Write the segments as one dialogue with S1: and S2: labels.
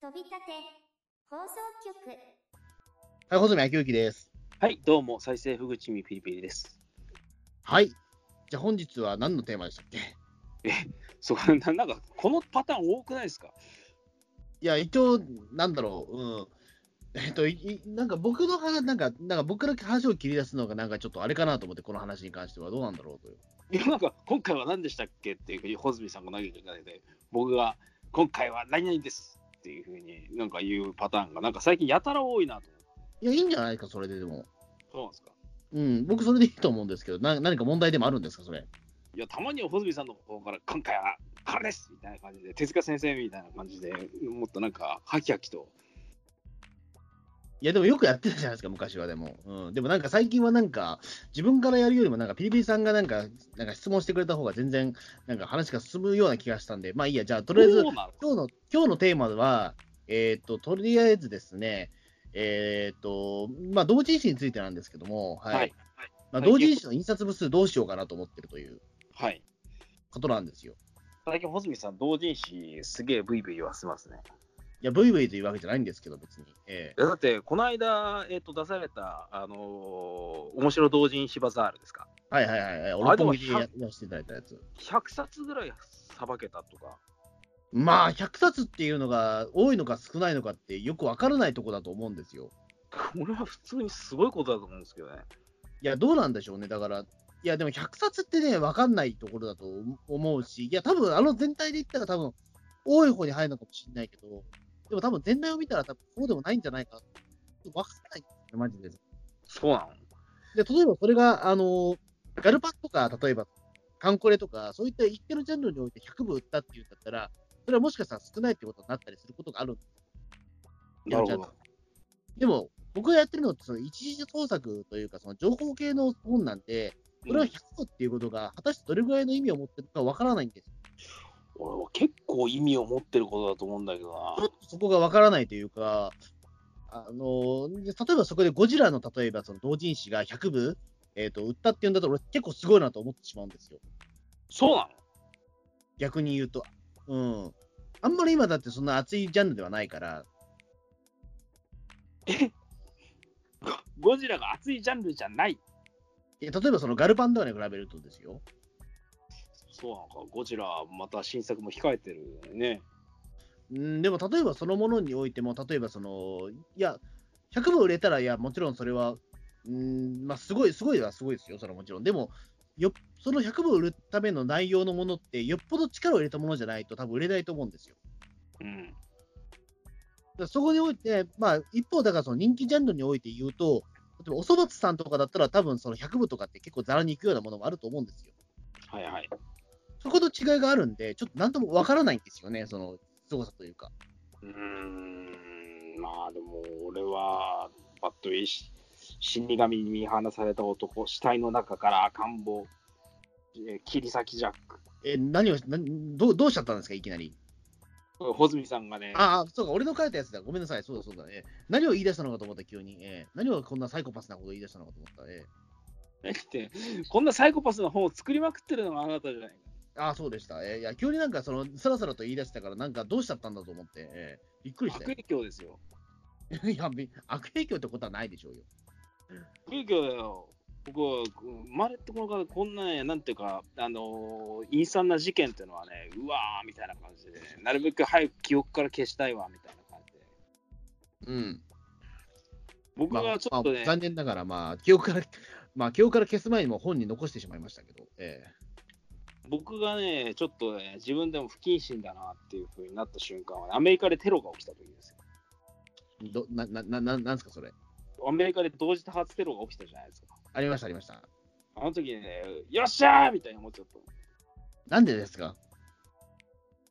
S1: 飛び立て放送局
S2: はい、穂積昭之です。
S3: はい、どうも、再生ふぐちみピリピリです。
S2: はい。じゃあ本日は何のテーマでしたっけ？
S3: そうななんか、このパターン多くないですか？
S2: いや、一応、なんだろう、うん。えっと、いいなんか僕の話、なんか、なんか僕の話を切り出すのが、なんかちょっとあれかなと思って、この話に関してはどうなんだろうという。
S3: いや、なんか、今回は何でしたっけっていうふうに、穂積さんが投げていただいて、僕が、今回は何々ですっていうふうになんか言うパターンが、なんか最近やたら多いなと。
S2: いや、いいんじゃないか、それででも。
S3: そうなんですか？
S2: うん、僕それでいいと思うんですけど、な何か問題でもあるんですか、それ？
S3: いや、たまには穂積さんの方から、今回はこれですみたいな感じで、手塚先生みたいな感じで、もっとなんか、ハキハキと。
S2: いや、でもよくやってたじゃないですか、昔はでも。うん。でもなんか最近はなんか、自分からやるよりも、なんかピリピリさんがなんか、なんか質問してくれた方が全然、なんか話が進むような気がしたんで、まあいいや、じゃあとりあえず、今日の、今日のテーマは、えっ、と、とりあえずですね、えっ、と、まあ、同人誌についてなんですけども、はい。
S3: はい。
S2: まあ、
S3: はい
S2: 同人誌の印刷部数どうしようかなと思ってるという
S3: はい。
S2: ことなんですよ。
S3: 最近、穂積さん、同人誌、すげえブイブイ言わせますね。
S2: いや、ブイブイというわけじゃないんですけど、別に。え
S3: いやだって、この間、えっと出された、あのー、面白同人誌バザールですか、
S2: えはいはいはい俺
S3: でも
S2: もややらせていただいたやつ。
S3: 100冊ぐらいさばけたとか、
S2: まあ、100冊っていうのが多いのか少ないのかってよくわからないとこだと思うんですよ。
S3: これは普通にすごいことだと思うんですけどね。
S2: いや、どうなんでしょうね。だから、いや、でも100冊ってね、わかんないところだと思うし、いや、多分あの全体で言ったら多分、多い方に入るのかもしれないけど、でも多分全体を見たら多分そうでもないんじゃないか。わかんないんですよね、マジで。
S3: そうなの？
S2: で、例えばそれが、あの、ガルパンとか、例えば、カンコレとか、そういった一定のジャンルにおいて100部売ったっていうんだったら、それはもしかしたら少ないってことになったりすることがあるんです
S3: なるほど。
S2: でも、僕がやってるのって、その一時創作というか、その情報系の本なんで、これは100部っていうことが、果たしてどれぐらいの意味を持ってるかわからないんですよ。
S3: 俺は結構意味を持ってることだと思うんだけど
S2: ちょっとそこがわからないというか、あの例えばそこでゴジラの例えばその同人誌が100部、えー、と売ったっていうんだと、俺結構すごいなと思ってしまうんですよ。
S3: な。そうなの？
S2: 逆に言うと。うん。あんまり今だってそんな熱いジャンルではないから、
S3: ゴジラが熱いジャンルじゃない。
S2: いや例えばそのガルパンとかに比べるとですよ。
S3: そうなのか。ゴジラ、また新作も控えてるよね。
S2: うん、でも例えばそのものにおいても、例えばその、いや、100部売れたら、いや、もちろんそれは、うん、まあ、すごい、すごいはすごいですよ、それはもちろん。でも、よその100部売るための内容のものって、よっぽど力を入れたものじゃないと、多分売れないと思うんですよ。
S3: うん。
S2: だそこにおいて、まあ、一方、だからその人気ジャンルにおいて言うと、例えばおそ松さんとかだったら、多分その100部とかって結構ざらに行くようなものもあると思うんですよ。
S3: はいはい。
S2: そこと違いがあるんで、ちょっとなんともわからないんですよね、その凄さというか。
S3: うーん、まあでも、俺は、パッといいし、死神に見放された男、死体の中から赤ん坊、えー切り裂きジャック。
S2: え、何を、何どうどうしちゃったんですか、いきなり？
S3: 穂積さんがね、
S2: ああ、そうか、俺の書いたやつだ。ごめんなさい。そうだそうだ。えー何を言い出したのかと思った、急に。えー何をこんなサイコパスなことを言い出したのかと思った。え
S3: ってこんなサイコパスな本を作りまくってるのがあなたじゃないか。
S2: ーああ、そうでした。えーいや、急になんか、その、さらさらと言い出したから、なんかどうしちゃったんだと思って、えーびっくりしたよ。
S3: 悪影響ですよ。
S2: いや、び悪影響ってことはないでしょうよ。
S3: 悪影響だよ。僕は、生まれてこの方、こんなね、なんていうか、あのー陰惨な事件っていうのはね、うわーみたいな感じで、なるべく早く記憶から消したいわ、みたいな感じで。
S2: うん。
S3: 僕
S2: まあ、
S3: はちょっとね、
S2: まあ残念ながら、まあ、記憶から、まあ、記憶から消す前にも本に残してしまいましたけど、え
S3: 僕がね、ちょっとね、自分でも不謹慎だなっていう風になった瞬間は、ね、アメリカでテロが起きた時ですよ。
S2: ーどな、な、な、ななんですか、それ？
S3: アメリカで同時多発テロが起きたじゃないですか。
S2: ありました、ありました。
S3: あの時にね、よっしゃーみたいに思っちゃった。
S2: なんでですか？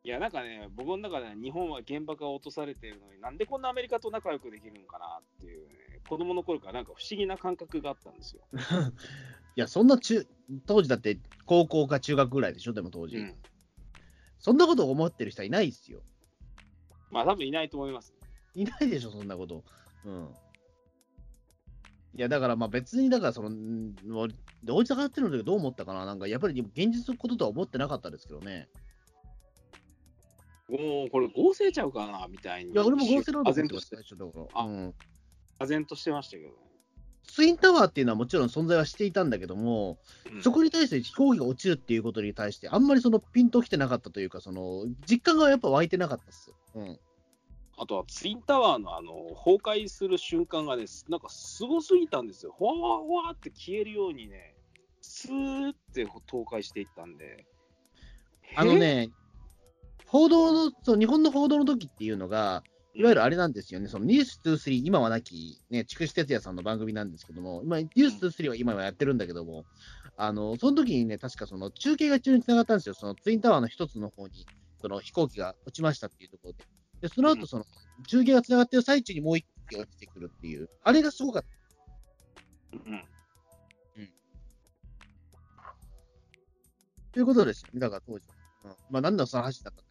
S3: いや、なんかね、僕の中で、ね、日本は原爆が落とされているのに、なんでこんなアメリカと仲良くできるのかなっていう、ね、子供の頃からなんか不思議な感覚があったんですよ。
S2: いや、そんな中、当時だって高校か中学ぐらいでしょ、でも当時。
S3: うん。
S2: そんなこと思ってる人はいないですよ。
S3: まあ、多分いないと思います。
S2: いないでしょ、そんなこと。うん。いや、だからまあ別に、だからその、んもう同時多発っていうのでどう思ったかな？なんかやっぱり現実のこととは思ってなかったですけどね。
S3: おお、これ合成ちゃうかな？みたいに。
S2: いや、俺も合成だと思
S3: 唖
S2: ってました、最初だから。
S3: あ
S2: うん。
S3: 唖然としてましたけどね。
S2: ツインタワーっていうのはもちろん存在はしていたんだけども、
S3: うん
S2: そこに対して飛行機が落ちるっていうことに対して、あんまりそのピンときてなかったというか、その実感がやっぱ湧いてなかったっす。うん。
S3: あとはツインタワーのあの崩壊する瞬間がね、なんかすごすぎたんですよ。ほわほわほわって消えるようにね、スーって倒壊していったんで。
S2: あのね、報道の、そう日本の報道の時っていうのが、いわゆるあれなんですよね、そのニュース23、今はなき、ね、筑紫哲也さんの番組なんですけども、今、ニュース23は今はやってるんだけども、あの、その時にね、確かその中継が中につながったんですよ、そのツインタワーの一つの方に、その飛行機が落ちましたっていうところで。で、その後、その、中継がつながってる最中にもう一機落ちてくるっていう、あれがすごかった。
S3: うん
S2: ということですよね、だから当時は。うん、まあ、何のその話だった。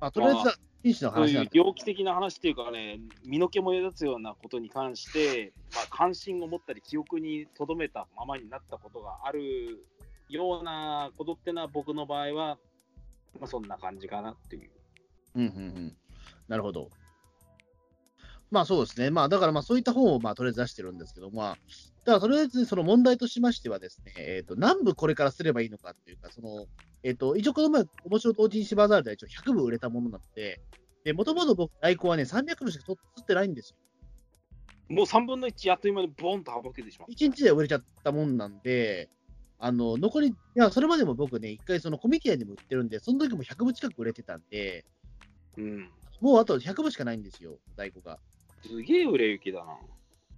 S2: まあ、とりあえずは、紳士の話ないんだ
S3: う猟奇的な話っていうかね、身の毛もよだつようなことに関して、まあ、関心を持ったり、記憶に留めたままになったことがあるようなことってのは、僕の場合は、まあ、そんな感じかなっていう。
S2: うんうんうん。なるほど。まあそうですね。まあだからまあそういった本をまあとりあえず出してるんですけど、まあ、だからとりあえずその問題としましてはですね、えっ、と、何部これからすればいいのかっていうか、その、えっ、と、一応この前、面白同人誌バザールでは一応100部売れたものなので、で、もともと僕、在庫はね、300部しか取ってないんですよ。
S3: もう3分の1、あっという間にボンと省けてしまう。
S2: 1日で売れちゃったもんなんで、あの、残り、いや、それまでも僕ね、一回そのコミティアでも売ってるんで、その時も100部近く売れてたんで、
S3: うん。
S2: もうあと100部しかないんですよ、在庫が。
S3: すげえ売れ行きだな。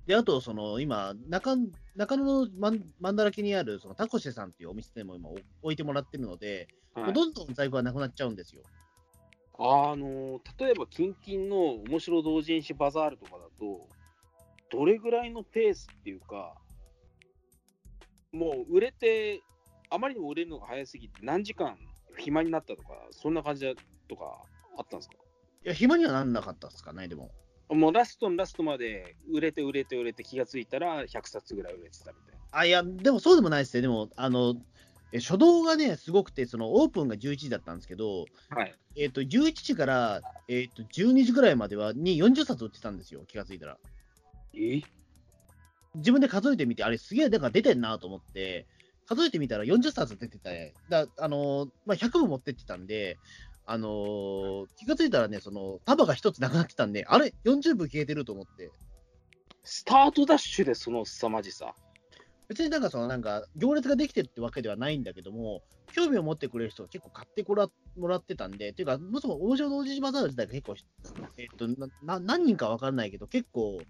S2: で、あと、その、今、中中野のマンマンダラケにある、その、タコシェさんっていうお店でも今お置いてもらってるので、
S3: はい
S2: どんどん在庫がなくなっちゃうんですよ。
S3: あの例えば、近々の面白同人誌バザールとかだと、どれぐらいのペースっていうか、もう売れて、あまりにも売れるのが早すぎて、何時間暇になったとか、そんな感じだとかあったんですか？
S2: いや、暇にはなんなかったですかね、でも。
S3: もうラストのラストまで売れて売れて売れて気がついたら100冊ぐらい売れてたみたいな。
S2: あ、いや、でもそうでもないですね。でも、あの、え初動がね、すごくて、その、オープンが11時だったんですけど、
S3: はい。
S2: えっ、と、11時から、えっ、と、12時ぐらいまでは、に40冊売ってたんですよ、気がついたら。
S3: え？
S2: 自分で数えてみて、あれすげえ、だから出てんなと思って、数えてみたら40冊出てて、だあのーまあ、100部持ってってたんで、あのー気がついたらね、その束が一つなくなってたんで、あれ、40部消えてると思って、
S3: スタートダッシュでその凄まじさ。
S2: 別になんかそのなんか行列ができてるってわけではないんだけども、興味を持ってくれる人が結構買ってこらもらってたんで、っていうか、もそも面白同時バザール自体が結構、えっと、なな何人かわからないけど、結構、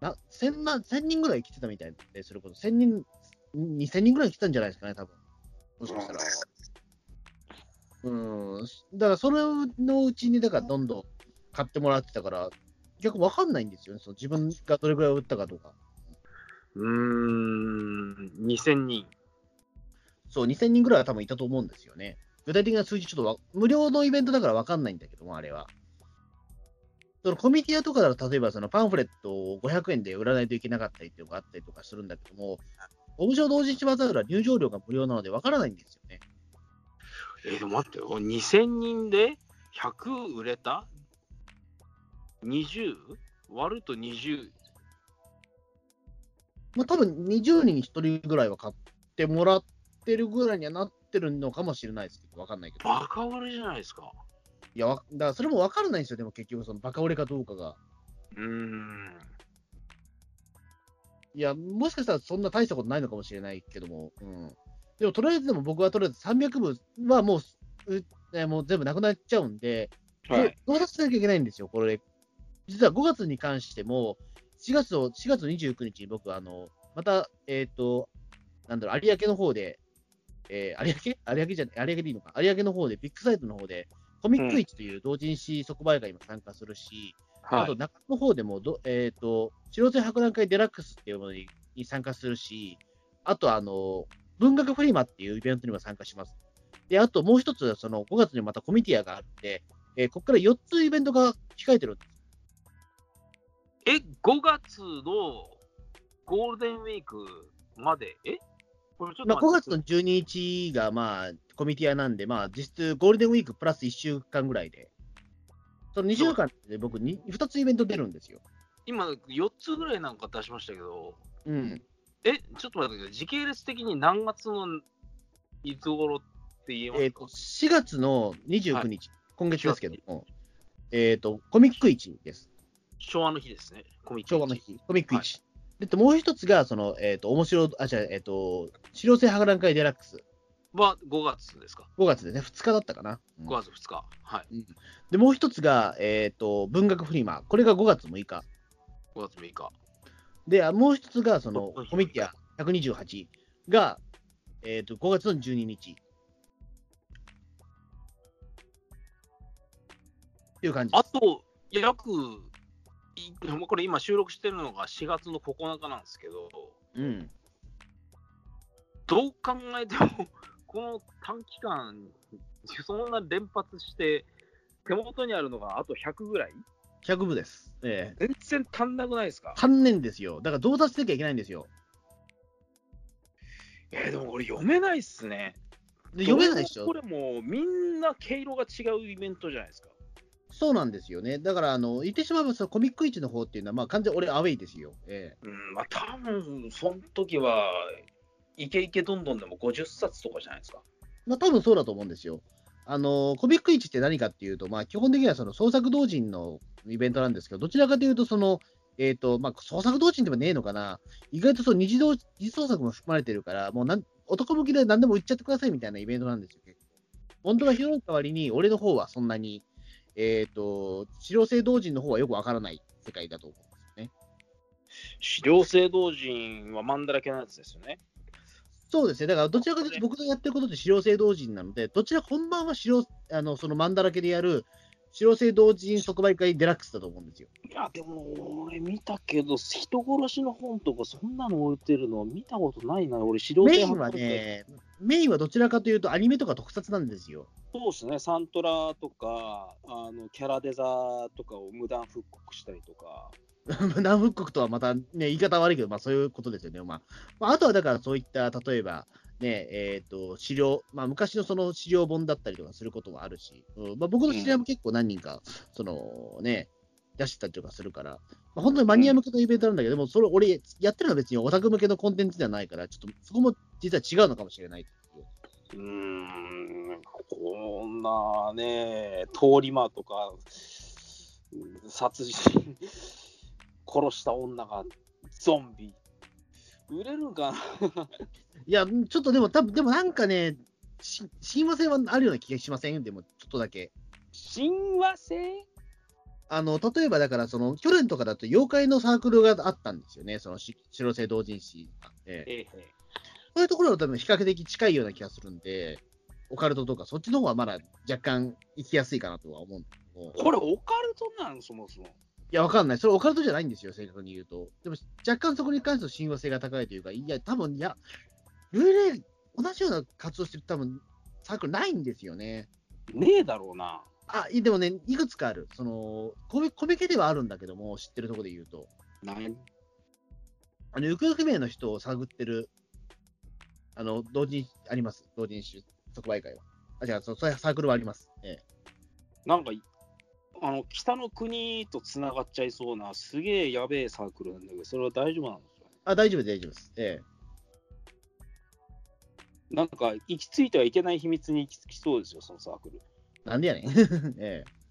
S2: な 1000, 万1000人ぐらい来てたみたいで、それこそ1000人、2000人ぐらい来たんじゃないですかね、多分もしかしたら。うん、だからそれのうちに、だからどんどん買ってもらってたから、逆わかんないんですよね、その自分がどれぐらい売ったかとか。
S3: うーん、2000人。
S2: そう、2000人ぐらいは多分いたと思うんですよね。具体的な数字ちょっとわ無料のイベントだからわかんないんだけども、あれは。そのコミティアとかだと、例えばそのパンフレットを500円で売らないといけなかったりっていうのがあったりとかするんだけども、面白同時市バザールは入場料が無料なのでわからないんですよね。
S3: えー、でも待ってよ、2000人で100売れた ?20? 割ると20。
S2: まあ多分20人に1人ぐらいは買ってもらってるぐらいにはなってるのかもしれないですけど、わかんないけど。
S3: バカ売れじゃないですか。
S2: いや、わだからそれもわからないんですよ、でも結局、そのバカ売れかどうかが。
S3: うーん。
S2: いや、もしかしたらそんな大したことないのかもしれないけども、うん。でも、とりあえずでも僕はとりあえず300部はもう、うねもう全部なくなっちゃうんで、
S3: はい。
S2: どうさせなきゃいけないんですよ、これ。実は5月に関しても、4月を、4月29日に僕、あの、また、えっ、と、なんだろう、有明の方で、えー有明？有明じゃない、有明でいいのか、有明の方で、ビッグサイトの方で、コミック市という同人誌即売会にも参加するし、あ
S3: はい。
S2: と中野の方でもど、えっ、と、白瀬博覧会デラックスっていうものにに参加するし、あと、あの、文学フリマっていうイベントにも参加します。で、あともう一つ、その5月にまたコミティアがあって、えーここから4つイベントが控えてるんです。
S3: え、5月のゴールデンウィークまで、え？これちょっ
S2: まあ、5
S3: と待って
S2: 月の12日が、まあ、コミティアなんで、まあ、実質ゴールデンウィークプラス1週間ぐらいで、その2週間で僕に、2つイベント出るんですよ。
S3: 今、4つぐらいなんか出しましたけど、
S2: うん。
S3: え、ちょっと待ってください。時系列的に何月のいつ頃って言えますか、
S2: えっ、と、4月の29日、今月ですけども、えっ、と、コミック市です。
S3: 昭和の日ですね。コミック
S2: 昭和の日、コミック市。でともう一つが、その、えっ、と、面白、あ、じゃえっ、と、資料性博覧会デラックス。
S3: は5月ですか
S2: ？5月でね、2日だったかな。うん
S3: 5月2日。はい。
S2: で、もう一つが、えっ、と、文学フリマ。これが5月6日。
S3: 5月6日。
S2: で、あもう一つが、その
S3: はい、
S2: コミティア128が、えっ、と、5月の12日。っていう感じ。
S3: あと、約、いこれ今収録してるのが4月の9日なんですけど、
S2: うん。
S3: どう考えても、この短期間、そんな連発して、手元にあるのがあと100ぐらい
S2: 100部です。ええ
S3: 全然足んなくないですか？
S2: 足んねんですよ。だから、到達しなきゃいけないんですよ。
S3: えー、でも俺読めないっすね。
S2: で読めないでしょ？
S3: こ。れもうみんな毛色が違うイベントじゃないですか。
S2: そうなんですよね。だから、あの、言ってしまえば、そのコミック市の方っていうのは、まあ、完全に俺アウェイですよ。ええ
S3: うん、まあ多分その時は、イケイケどんどんでも50冊とかじゃないですか。
S2: まあ、多分そうだと思うんですよ。あの、コミック市って何かっていうと、まあ、基本的にはその創作同人のイベントなんですけど、どちらかというと、その、えっ、と、まあ、創作同人でもねえのかな。意外とその二次同二次創作も含まれてるから、もうなん男向きで何でも売っちゃってくださいみたいなイベントなんですよ、結構。本当が広い代わりに、俺の方はそんなに、えっ、と、治療性同人の方はよくわからない世界だと思うんですよね。
S3: 資料性同人はマンだらけのやつですよね。
S2: そうですね。だから、どちらかというと、僕がやってることって、資料性同人なので、どちら本番は資料、あの、そのマンだらけでやる、資料性同人即売会デラックスだと思うんですよ。
S3: いや、でも俺見たけど、人殺しの本とかそんなの置いてるの見たことないな。俺、資料性
S2: メインはね、メインはどちらかというと、アニメとか特撮なんですよ。
S3: そうですね、サントラとか、あのキャラデザとかを無断復刻したりとか。
S2: 南復刻とはまたね、言い方悪いけど、まあそういうことですよね。まあ、まあ、あとはだからそういった、例えば、ね、えっ、と、資料、まあ昔のその資料本だったりとかすることもあるし、うんまあ、僕の知り合いも結構何人か、そのね、出してたりとかするから、まあ、本当にマニア向けのイベントなんだけど、でもそれ俺、やってるのは別にオタク向けのコンテンツではないから、ちょっとそこも実は違うのかもしれないう。
S3: ん、こんなね、通り魔とか、うん殺人、殺した女がゾンビ、売れるんかな。
S2: いや、ちょっとでも、多分でもなんかね、し親和性はあるような気がしません？でも、ちょっとだけ。
S3: 親和性？
S2: あの、例えばだから、その、去年とかだと妖怪のサークルがあったんですよね、その、し白星同人誌があって。
S3: ええ
S2: そういうところは多分比較的近いような気がするんで、オカルトとか、そっちの方はまだ若干行きやすいかなとは思うんだけど。
S3: これ、オカルトなん？そもそも。
S2: いや、わかんない。それオカルトじゃないんですよ、正確に言うと。でも、若干そこに関しての親和性が高いというか、いや、多分いや、幽霊、同じような活動してる多分、サークルないんですよね。
S3: ねえだろうな。
S2: あ、いでもね、いくつかある。その、コミコミケではあるんだけども、知ってるところで言うと。
S3: 何
S2: あの、行方不明の人を探ってる、あの、同時にあります。同時に即売会は。あ、じゃあ、そうそうサークルはあります。ええ。
S3: なんかい、あの、北の国とつながっちゃいそうな、すげえやべえサークルなんだけど、それは大丈夫なんですかね
S2: あ、大丈夫です、大丈夫です。え
S3: なんか、行き着いてはいけない秘密に行き着きそうですよ、そのサークル。
S2: え。なんでやねん。ええ。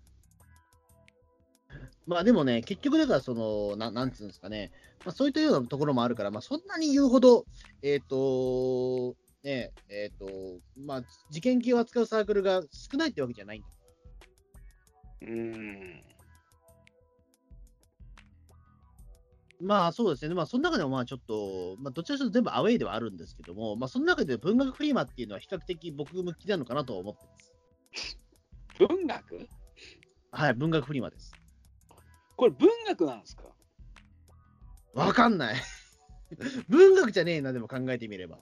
S2: まあでもね、結局だから、その、ななんつうんですかね、まあ、そういったようなところもあるから、まあそんなに言うほど、えっ、と、ねえ、っ、と、まあ、事件系を扱うサークルが少ないってわけじゃないんだ
S3: うーん。
S2: まあそうですね、まあその中でもまあちょっと、まあどちらかというと全部アウェイではあるんですけども、まあその中で文学フリマっていうのは比較的僕向きなのかなとは思ってます。
S3: 文学？
S2: はい、文学フリマです。
S3: これ文学なんですか？
S2: わかんない。文学じゃねえな、でも考えてみれば。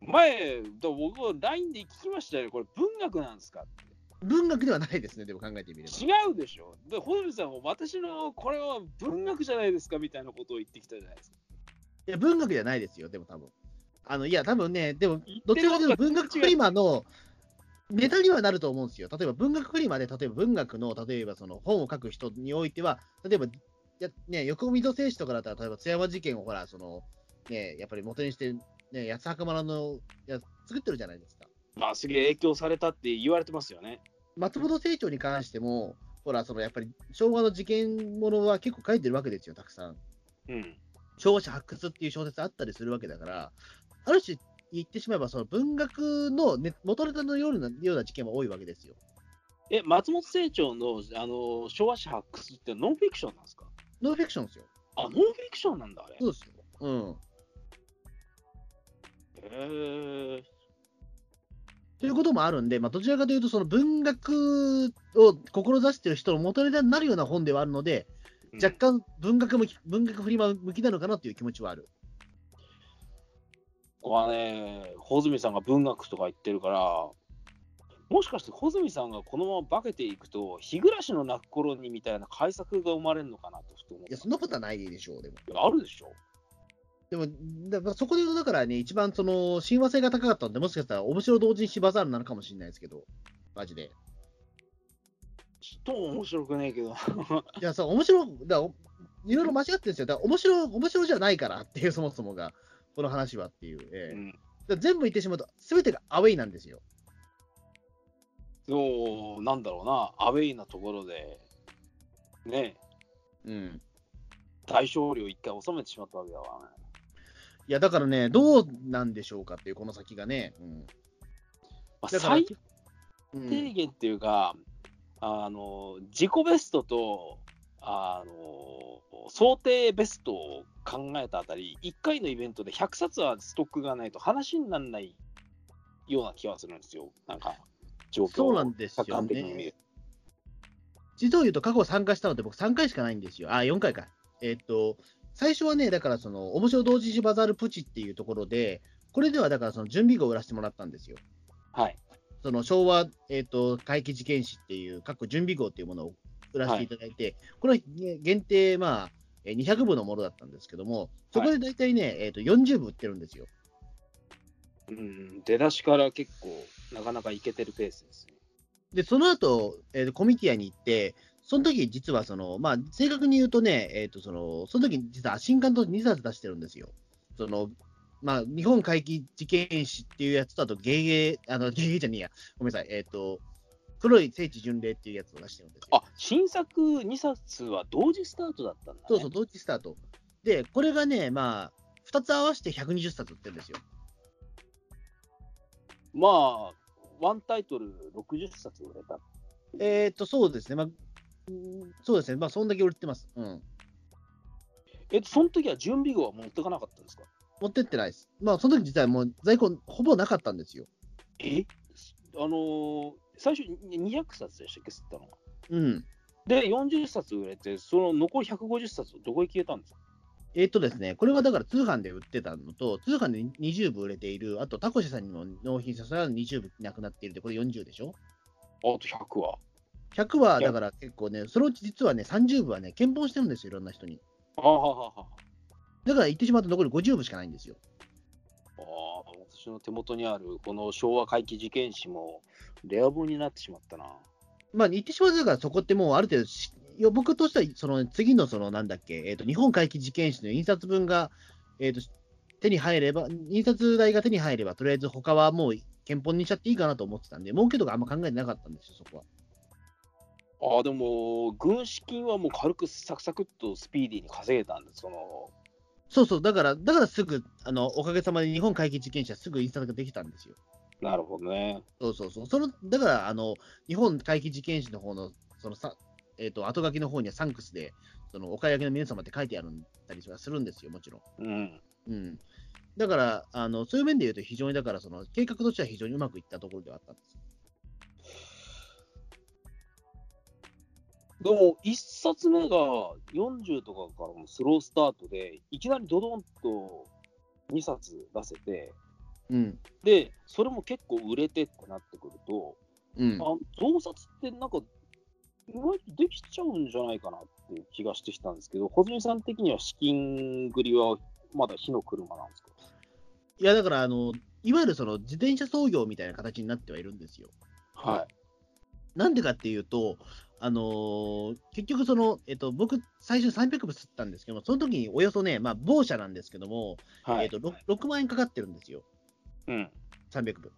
S3: 前、だ僕は LINE で聞きましたよ、これ文学なんですかって。
S2: 文学ではないですね、でも考えてみれば。
S3: 違うでしょ。で、ホルムさんも私のこれは文学じゃないですかみたいなことを言ってきたじゃないですか。
S2: いや、文学じゃないですよ、でも多分。あの、いや、多分ね、でも、どちらかというと文学フリマのネタにはなると思うんですよ。例えば文学フリマで、例えば文学の、例えばその本を書く人においては、例えば、やね、横溝正史とかだったら、例えば津山事件をほら、その、ね、やっぱり元にして、ね、八つ袴のや作ってるじゃないですか。
S3: まあ、すげえ影響されたって言われてますよね。
S2: 松本清張に関しても、ほら、そのやっぱり昭和の事件ものは結構書いてるわけですよ、たくさん。
S3: うん。
S2: 昭和史発掘っていう小説あったりするわけだから、ある種言ってしまえば、その文学の、ね、元ネタのようなような事件も多いわけですよ。
S3: え、松本清張のあの昭和史発掘ってノンフィクションなんですか？
S2: ノンフィクションですよ。
S3: あ、ノンフィクションなんだ、あれ。
S2: そうですよ。うん。
S3: へえ。
S2: ということもあるんで、まあ、どちらかというと、その文学を志している人の元ネタになるような本ではあるので、若干文学向き、文学フリマ向きなのかなという気持ちはある。
S3: ここはね、穂積さんが文学とか言ってるから、もしかして穂積さんがこのまま化けていくと、日暮らしの泣く頃にみたいな改作が生まれるのかなとふと思っ
S2: いや、そんなことはないでしょう、でも。
S3: た。あるでしょ
S2: でも、だからそこで言うと、だからね、一番その親和性が高かったんで、もしかしたら面白同人誌バザールなのかもしれないですけど、マジで。
S3: ちょっと面白くねえけど。
S2: いや、そう、面白い、だいろいろ間違ってるんですよ。だから面白い、面白いじゃないからっていう、そもそもが、この話はっていう。ええ
S3: うん
S2: 全部言ってしまうと、すべてがアウェイなんですよ。
S3: そう、なんだろうな、アウェイなところで、ね、
S2: うん。
S3: 大勝利を一回収めてしまったわけだからね。
S2: いや、だからね、どうなんでしょうかっていう、この先がね。うん、
S3: まあ、
S2: だから
S3: 最
S2: うん
S3: 低限っていうか、あの自己ベストとあの想定ベストを考えたあたり、1回のイベントで100冊はストックがないと話にならないような気はするんですよ、なんか、状況を
S2: そうなんですよね実を言うと、過去参加したのって僕3回しかないんですよ。あ、4回か。えーっと、最初はね、だからその、面白同時誌バザールプチっていうところで、これではだからその準備号を売らせてもらったんですよ。
S3: はい。
S2: その昭和、えーっと、怪奇事件史っていう、過去準備号っていうものを売らせていただいて、これはね限定、まあ、えー200部のものだったんですけども、そこで大体ね、えーっと、40部売ってるんですよ。
S3: うん、出だしから結構、なかなかいけてるペースですね。
S2: で、その後、えーとコミティアに行って、その時実はその、まあ、正確に言うとね、えーとそのその時実は新刊と2冊出してるんですよ。そのまあ、日本怪奇事件史っていうやつと、あと、ゲーゲー、あの、ゲーゲーじゃねえや、ごめんなさい、えっ、と、黒い聖地巡礼っていうやつを出してるんですよ。
S3: あ新作2冊は同時スタートだったんだね。
S2: そうそう、同時スタート。で、これがね、まあ、2つ合わせて120冊売ってるんですよ。
S3: まあ、ワンタイトル60冊売れた。
S2: えっ、と、そうですね、まあ、うんそうですね、まあ、そんだけ売ってます。うん。
S3: え、その時は準備号は持ってかなかったんですか？
S2: 持ってってないです。まあ、その時実はもう在庫ほぼなかったんですよ。
S3: え？あのー最初に200冊でしたっけ、吸ったのが。
S2: うん。
S3: で、40冊売れて、その残り150冊、どこへ消えたんですか？
S2: えっ、とですね、これはだから通販で売ってたのと、通販で20部売れている、あとタコシさんにも納品させたら20部なくなっているで、これ40でしょ？
S3: あと100は。
S2: 100はだから結構ね、そのうち実はね、30部はね、検討してるんですよ、いろんな人に。
S3: ああ、ははは
S2: だから言ってしまうと残り50部しかないんですよ。
S3: ああ、私の手元にあるこの昭和回帰事件史もレア本になってしまったな。
S2: まあ言ってしまうと、だからそこってもうある程度し、いや僕としてはその次のそのなんだっけ、えっ、と、日本回帰事件史の印刷分が、えっ、と、手に入れば、印刷代が手に入れば、とりあえず他はもう検本にしちゃっていいかなと思ってたんで、儲けとかあんま考えてなかったんですよ、そこは。
S3: ああ、でも、軍資金はもう軽くサクサクっとスピーディーに稼げたんです、その、
S2: そうそう、だから、だからすぐ、あの、おかげさまで日本回帰事件史はすぐ印刷ができたんですよ。
S3: なるほどね。
S2: そうそうそう。その、だから、あの、日本回帰事件史の方の、そのさ、えっ、と、後書きの方にはサンクスで、その、お買い上げの皆様って書いてあるんたりはするんですよ、もちろん。
S3: うん。
S2: うん。だから、あの、そういう面で言うと、非常に、だから、その、計画としては非常にうまくいったところではあったんです。
S3: でも、1冊目が40とかからのスロースタートで、いきなりドドンと2冊出せて、
S2: うん。
S3: で、それも結構売れてってなってくると、
S2: うん。
S3: あ増刷ってなんか、意外とできちゃうんじゃないかなっていう気がしてきたんですけど、小泉さん的には資金繰りはまだ火の車なんですか？
S2: いや、だから、あの、いわゆるその自転車操業みたいな形になってはいるんですよ。
S3: は
S2: なんでかっていうと、あのー結局その、えっと、僕、最初300部吸ったんですけども、その時におよそね、まあ、某社なんですけども、
S3: い。はい。
S2: えっと 6, 6万円かかってるんですよ、
S3: うん。
S2: 300部。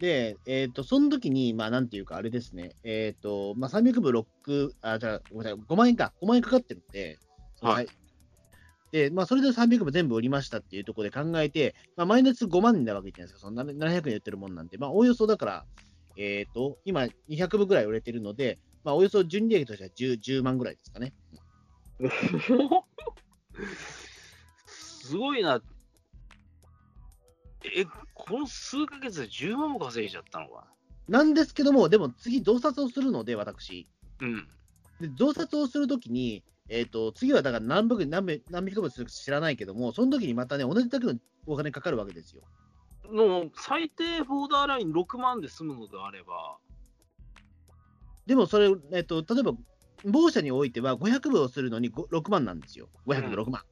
S2: で、えっ、と、その時に、まあ、なんていうか、あれですね、えっ、と、まあ、300部6、あ、じゃあ、ごめんなさい、5万円か、5万円かかってるんで、
S3: はい。
S2: で、まあ、それで300部全部売りましたっていうところで考えて、まあ、マイナス5万になるわけじゃないですか、その700円売ってるもんなんで、まあ、おおよそだから、えっ、と、今、200部ぐらい売れてるので、まあ、およそ純利益としては 10, 10万ぐらいですかね。
S3: すごいな。え、この数ヶ月で10万も稼いじゃったのか。
S2: なんですけども、でも次、増刷をするので、私。
S3: うん。
S2: で増刷をするときに、えっ、と、次はだから何百何百何百部するか知らないけども、その時にまたね、同じだけのお金かかるわけですよ。
S3: の最低ボーダーライン6万で済むのであれば、
S2: でもそれ、えっ、と、例えば、某社においては500部をするのにご6万なんですよ。500部6万。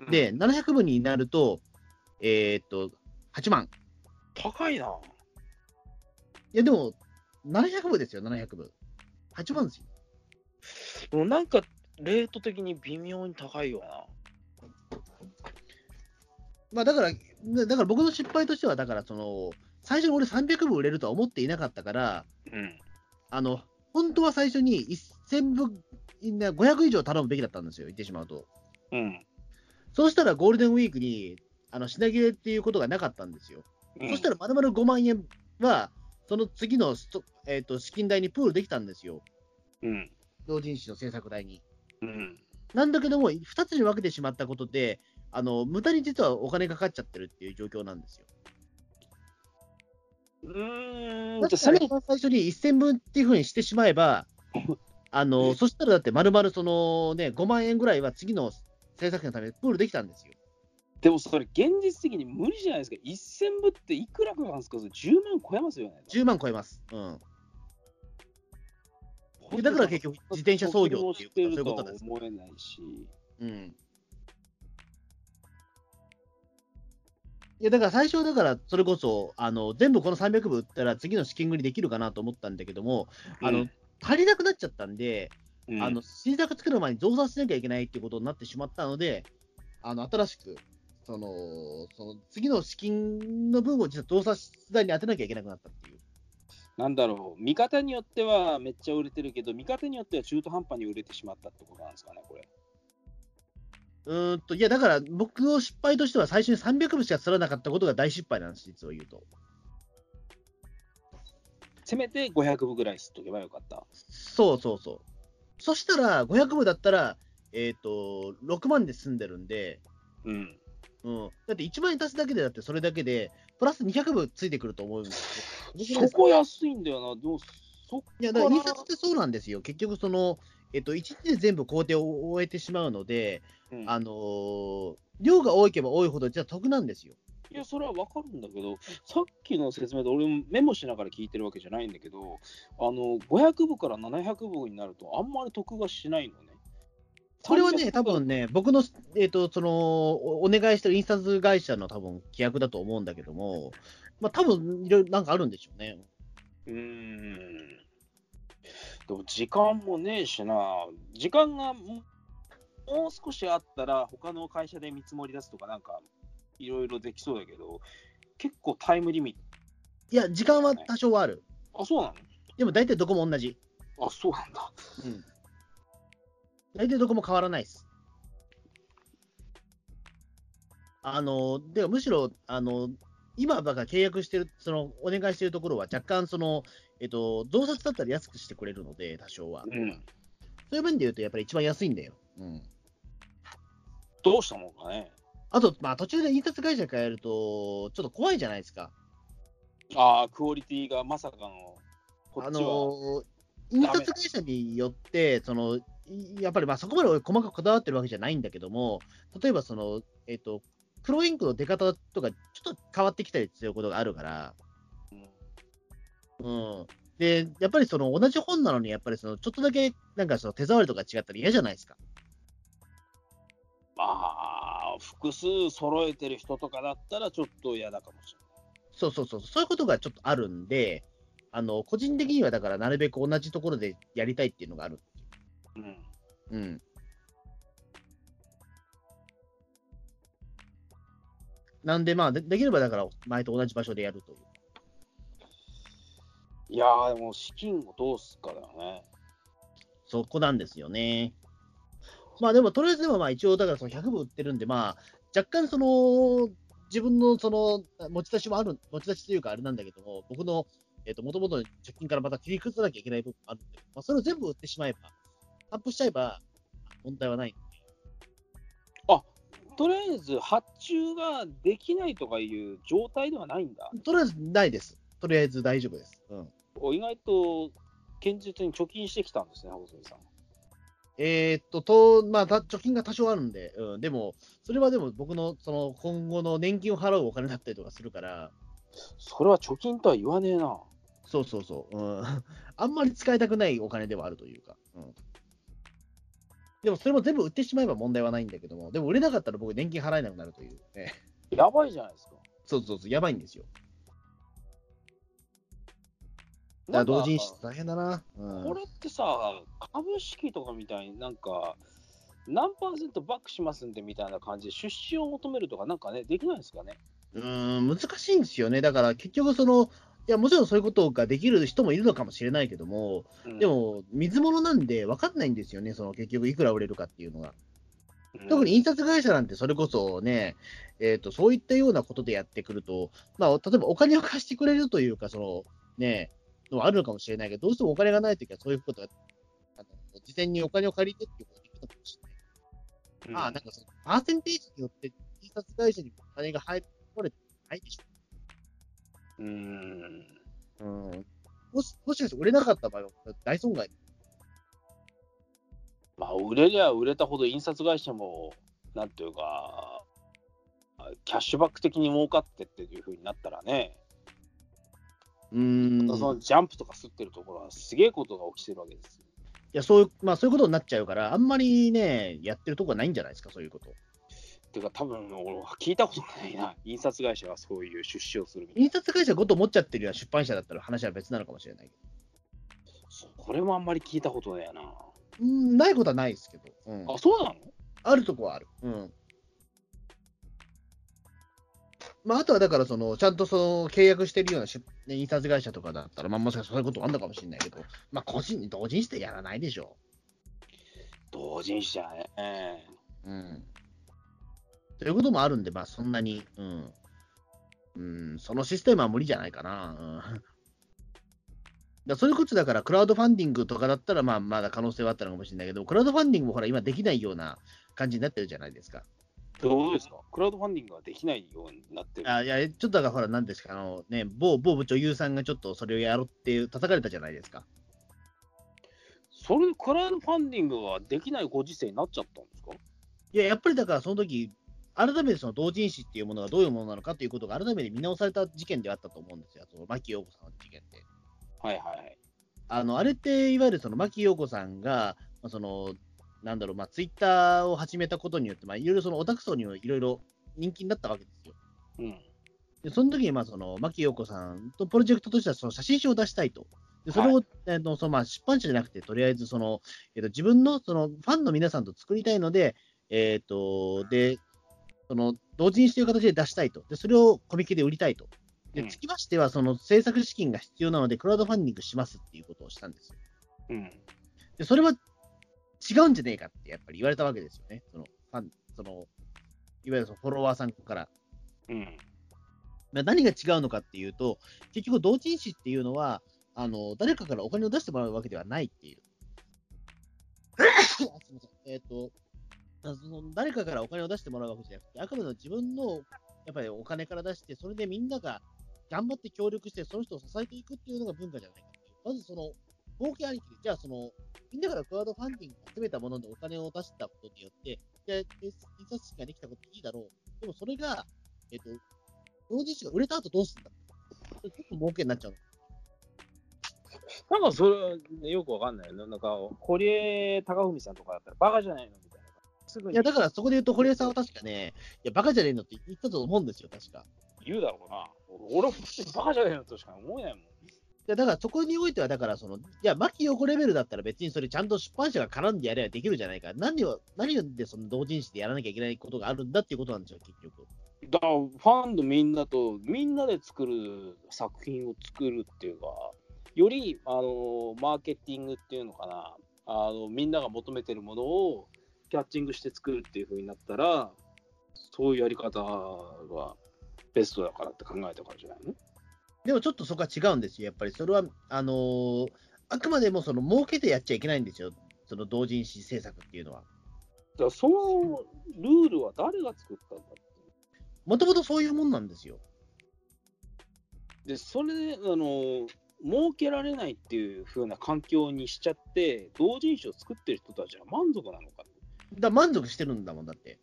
S3: うん
S2: で、700部になると、えっ、と、8万。
S3: 高いな。
S2: いや、でも、700部ですよ、700部。8万ですよ。
S3: でもなんか、レート的に微妙に高いよな。
S2: まあ、だから、だから僕の失敗としては、だから、その、最初に俺300部売れるとは思っていなかったから、
S3: うん。
S2: あの、本当は最初に1000部、な500以上頼むべきだったんですよ、言ってしまうと。
S3: うん。
S2: そうしたらゴールデンウィークに、あの品切れっていうことがなかったんですよ。そしたら、まるまる5万円は、その次のスト、えー、と資金代にプールできたんですよ、
S3: うん。
S2: 同人誌の制作代に。
S3: うん。
S2: なんだけども、2つに分けてしまったことで、あの無駄に実はお金かかっちゃってるっていう状況なんですよ。
S3: うーん。
S2: だ
S3: じゃあ、せめて
S2: 最初に1000分っていうふうにしてしまえば、あのそしたらだって、まるまるその、ね、5万円ぐらいは次の制作費のためにプールできたんですよ。
S3: でもそれ、現実的に無理じゃないですか。1000部っていくらかかるんですか？それ ?10 万超えますよね。
S2: 10万超えます。うん。でだから結局、自転車操業っていうそういうことです。
S3: 思えないし。
S2: うん。いや、だから最初はだから、それこそ、あの、全部この300部売ったら次の資金繰りできるかなと思ったんだけども、あの、足りなくなっちゃったんで、
S3: うん、
S2: あの、新作作る前に増産しなきゃいけないっていうことになってしまったので、あの、新しく、その、その次の資金の分を実は増産代に当てなきゃいけなくなったっていう。
S3: なんだろう、見方によってはめっちゃ売れてるけど、見方によっては中途半端に売れてしまったってことなんですかね、これ。
S2: うーんと、いや、だから僕の失敗としては最初に300部しか釣らなかったことが大失敗なんです、実を言うと。
S3: せめて500部ぐらい吸っとけばよかった。
S2: そうそうそう。そしたら、500部だったら、えっ、と、6万で済んでるんで、
S3: うん。
S2: うん。だって1万円足すだけで、だってそれだけで、プラス200部ついてくると思うんですよ。
S3: そこ安いんだよな。でも、そっ
S2: いや、だから印刷ってそうなんですよ。結局、その、えっ、と、1日で全部工程を終えてしまうので、
S3: うん
S2: あのー量が多ければ多いほど、じゃあ得なんですよ。
S3: いや、それはわかるんだけど、さっきの説明で俺もメモしながら聞いてるわけじゃないんだけど、あの、500部から700部になると、あんまり得がしないのね。
S2: これはね、
S3: 300
S2: 多分ね、僕の、えっ、と、その、おお願いしてる印刷会社の多分規約だと思うんだけども、まあ、多分いろいろなんかあるんでしょうね。
S3: うーん。でも時間もねえしな。時間がももう少しあったら、他の会社で見積もり出すとか、なんか、いろいろできそうだけど、結構タイムリミッ
S2: いや、時間は多少はある。
S3: ト。あ、そうな
S2: でも大体どこも同じ。
S3: のあ、そうなんだ。
S2: うん。大体どこも変わらないです。あの、でむしろ、あの、今、だから契約してる、その、お願いしてるところは若干、その、えっと、増刷だったら安くしてくれるので、多少は。
S3: うん。
S2: そういう面で言うと、やっぱり一番安いんだよ。うん。
S3: どうしたもんかね。
S2: あと、まあ、途中で印刷会社変えると、ちょっと怖いじゃないですか。
S3: ああ、クオリティがまさかの、こ
S2: あ
S3: っちは。
S2: の印刷会社によって、そのいやっぱりまあそこまで俺細かくこだわってるわけじゃないんだけども、例えばその、えっと黒インクの出方とか、ちょっと変わってきたりすることがあるから、うん、で、やっぱりその同じ本なのに、やっぱりそのちょっとだけなんかその手触りとか違ったら嫌じゃないですか。
S3: まあ、複数揃えてる人とかだったらちょっと嫌だかもしれ
S2: そうそうそう、そういうことがちょっとあるんで、あの個人的にはだからなるべく同じところでやりたいっていうのがある。
S3: うん。
S2: うん。なんで、まあで、できればだから、前と同じ場所でやるという。
S3: いやー、でも資金をどうすっかだよね。
S2: そこなんですよね。まあでも、とりあえずでもまあ一応、だからその100部売ってるんで、まあ、若干その、自分のその持ち出しもある、持ち出しというかあれなんだけども、僕の、えっ、と、もともとの貯金からまた切り崩さなきゃいけない部分もあるんで、まあ、それを全部売ってしまえば、アップしちゃえば問題はない。
S3: とりあえず発注ができないとかいう状態ではないんだ。
S2: とりあえずないです。とりあえず大丈夫です。うん。
S3: お意外と堅実に貯金してきたんですね、細見さん。
S2: えーっと、と、まあ、た貯金が多少あるんで、うん、でも、それはでも僕の、その、今後の年金を払うお金だったりとかするから、
S3: それは貯金とは言わねえな。
S2: そうそうそう、うん、あんまり使いたくないお金ではあるというか、うん。でも、それも全部売ってしまえば問題はないんだけども、でも売れなかったら僕、年金払えなくなるという、ね、
S3: やばいじゃないですか。
S2: そうそうそう、やばいんですよ。だか同人誌大変だな。うん、
S3: これってさ、株式とかみたいになんか、何パーセントバックしますんでみたいな感じで出資を求めるとかなんかね、できないですかね？
S2: うーん、難しいんですよね。だから結局その、いや、もちろんそういうことができる人もいるのかもしれないけども、
S3: うん
S2: で、も、水物なんで分かんないんですよね、その結局いくら売れるかっていうのが。
S3: うん
S2: 特に印刷会社なんてそれこそね、えーと、そういったようなことでやってくると、まあ、例えばお金を貸してくれるというか、そのね、のはあるのかもしれないけど、どうしてもお金がないときはそういうことが、あの事前にお金を借りてっていうことができるのかもしれない。
S3: うん
S2: まあ、なんかその、パーセンテージによって印刷会社にお金が入る、これないでしょ。
S3: うん。
S2: うんもし、もしかして売れなかった場合は大損害？
S3: まあ、売れりゃ売れたほど印刷会社も、なんていうか、キャッシュバック的に儲かってっていうふうになったらね、
S2: うーん。
S3: そのジャンプとか吸ってるところはすげえことが起きてるわけですよ。
S2: いや、そういう、まあそういうことになっちゃうから、あんまりね、やってるとこはないんじゃないですか、そういうこと。
S3: ていうか、多分俺は聞いたことないな、印刷会社がそういう出資をするみたい
S2: 印刷会社ごと持っちゃってるような出版社だったら話は別なのかもしれないけど。
S3: な。これもあんまり聞いたことないな。
S2: うん、ないことはないですけど。うん。
S3: あ、そうなの？
S2: あるとこはある。うん。まあ、あとはだから、その、ちゃんとその、契約してるような出、ね、印刷会社とかだったら、まあ、もしかしたらそういうことあるのかもしれないけど、まあ、個人、同人してやらないでしょ
S3: 同人誌じゃね。
S2: う。うん。ということもあるんで、まあ、そんなに、うん。うん、そのシステムは無理じゃないかな。うん。だそういうことだから、クラウドファンディングとかだったら、まあ、まだ可能性はあったのかもしれないけど、クラウドファンディングもほら、今できないような感じになってるじゃないですか。
S3: どうですか？クラウドファンディングができないようになってる。
S2: あいや、ちょっとだからほら、なんですか、あのね、某某部女優さんがちょっとそれをやろうって叩かれたじゃないですか。
S3: それでクラウドファンディングはできないご時世になっちゃったんですか？
S2: いや、やっぱりだからその時改めてその同人誌っていうものがどういうものなのかということが改めて見直された事件ではあったと思うんですよ、その牧陽子さんの事件って。
S3: はいはいはい。
S2: あのあれって、いわゆるその牧陽子さんが、まあ、そのなんだろう、まあ、ツイッターを始めたことによって、まあ、いろいろそのオタク層にもいろいろ人気になったわけですよ。
S3: うん。
S2: で、その時にまあその牧陽子さんとプロジェクトとしてはその写真集を出したいと。でそれを、えーとそのまあ、出版社じゃなくて、とりあえずその、えー、と自分のそのファンの皆さんと作りたいので、えっ、と、で、その同人誌という形で出したいと。で、それをコミケで売りたいと。で、
S3: うん
S2: つきましては、その制作資金が必要なので、クラウドファンディングしますっていうことをしたんですよ。
S3: うん。
S2: で、それは違うんじゃねえかってやっぱり言われたわけですよね。そのファン、その、いわゆるそのフォロワーさんから。
S3: うん。
S2: まあ何が違うのかっていうと、結局、同人誌っていうのは、あの誰かからお金を出してもらうわけではないっていう。あすみません。えっ、とあその、誰かからお金を出してもらうわけじゃなくて、あくまでも自分のやっぱりお金から出して、それでみんなが頑張って協力して、その人を支えていくっていうのが文化じゃないかっていう。まずその、儲けありきで、じゃあその、みんなからクラウドファンディングを集めたものでお金を出したことによって、で、で印刷式ができたこといいだろう。でもそれが、えっ、と、同人誌が売れた後どうするんだちょっと儲けになっちゃう。
S3: なんかそれ、よくわかんないよね。なんか、堀江貴文さんとかだったら、バカじゃないの。すぐに
S2: いや、だからそこで言うと、堀江さんは確かね、いや、バカじゃねえのって言ったと思うんですよ、確か。
S3: 言うだろうな。俺は普通にバカじゃないのとしか思えないもん。
S2: いや、だからそこにおいては、だからその、いや、牧陽子レベルだったら別にそれちゃんと出版社が絡んでやればできるじゃないか。何を、何でその同人誌でやらなきゃいけないことがあるんだっていうことなんですよ、結局。
S3: だから、ファンのみんなと、みんなで作る作品を作るっていうか、より、あの、マーケティングっていうのかな、あの、みんなが求めてるものをキャッチングして作るっていう風になったら、そういうやり方がベストだからって考えたからじゃないの？
S2: でもちょっとそこは違うんですよ、やっぱり。それは、あのーあくまでもその儲けてやっちゃいけないんですよ、その同人誌制作っていうのは。
S3: だからそのルールは誰が作ったんだって
S2: もともとそういうもんなんですよ。
S3: で、それで、あの、儲けられないっていう風な環境にしちゃって、同人誌を作ってる人たちは満足なのか。
S2: だ満足してるんだもんだって。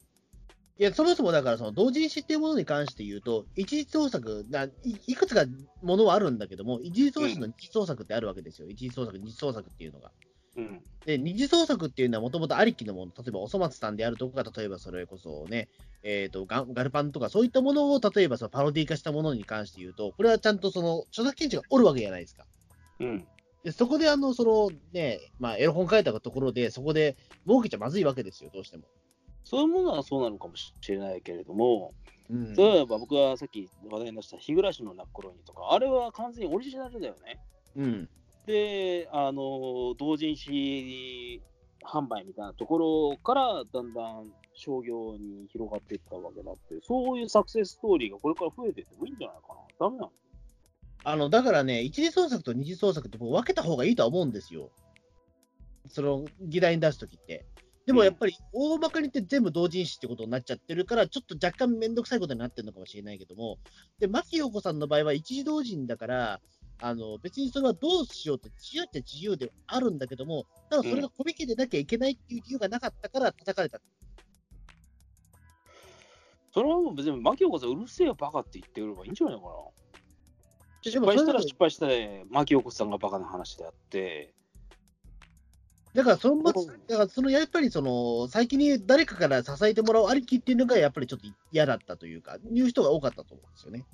S2: いや、そもそもだから、その同人誌っていうものに関して言うと、一次創作ない、いくつかものはあるんだけども、一次創作の二次創作ってあるわけですよ。一次創作、二次創作っていうのが。
S3: うん。
S2: で、二次創作っていうのはもともとありきのもの、例えばおそ松さんであるとか、例えばそれこそね、えー、とガガルパンとか、そういったものを例えばそのパロディ化したものに関して言うと、これはちゃんとその著作権者がおるわけじゃないですか。
S3: うん。
S2: でそこであの、そのね、まあ、エロ本書いたところで、そこで儲けちゃまずいわけですよ、どうしても。
S3: そういうものはそうなのかもしれないけれども、
S2: うん、
S3: 例えば僕がさっき話題に出した日暮らしのナッコロニとか、あれは完全にオリジナルだよね。
S2: うん、
S3: で、あの、同人誌販売みたいなところから、だんだん商業に広がっていったわけだって、そういうサクセスストーリーがこれから増えていってもいいんじゃないかな。ダメなの？
S2: あのだからね、一次創作と二次創作って僕分けた方がいいとは思うんですよ。その議題に出すときって。でもやっぱり大まかに言って全部同人誌ってことになっちゃってるから、ちょっと若干めんどくさいことになってるのかもしれないけども、で、牧陽子さんの場合は一次同人だから、あの別にそれはどうしようって自由って自由であるんだけども、ただそれがコミケでなきゃいけないっていう理由がなかったから叩かれた。
S3: それはもう別に、牧陽子さん、うるせえよ、バカって言ってくればいいんじゃないかな。
S2: で
S3: 失敗したら失敗したで、牧陽子さんがバカな話であって、
S2: だからその、
S3: うん
S2: だからそのやっぱりその、最近に誰かから支えてもらうありきっていうのが、やっぱりちょっと嫌だったというか、いう人が多かったと思うんですよね。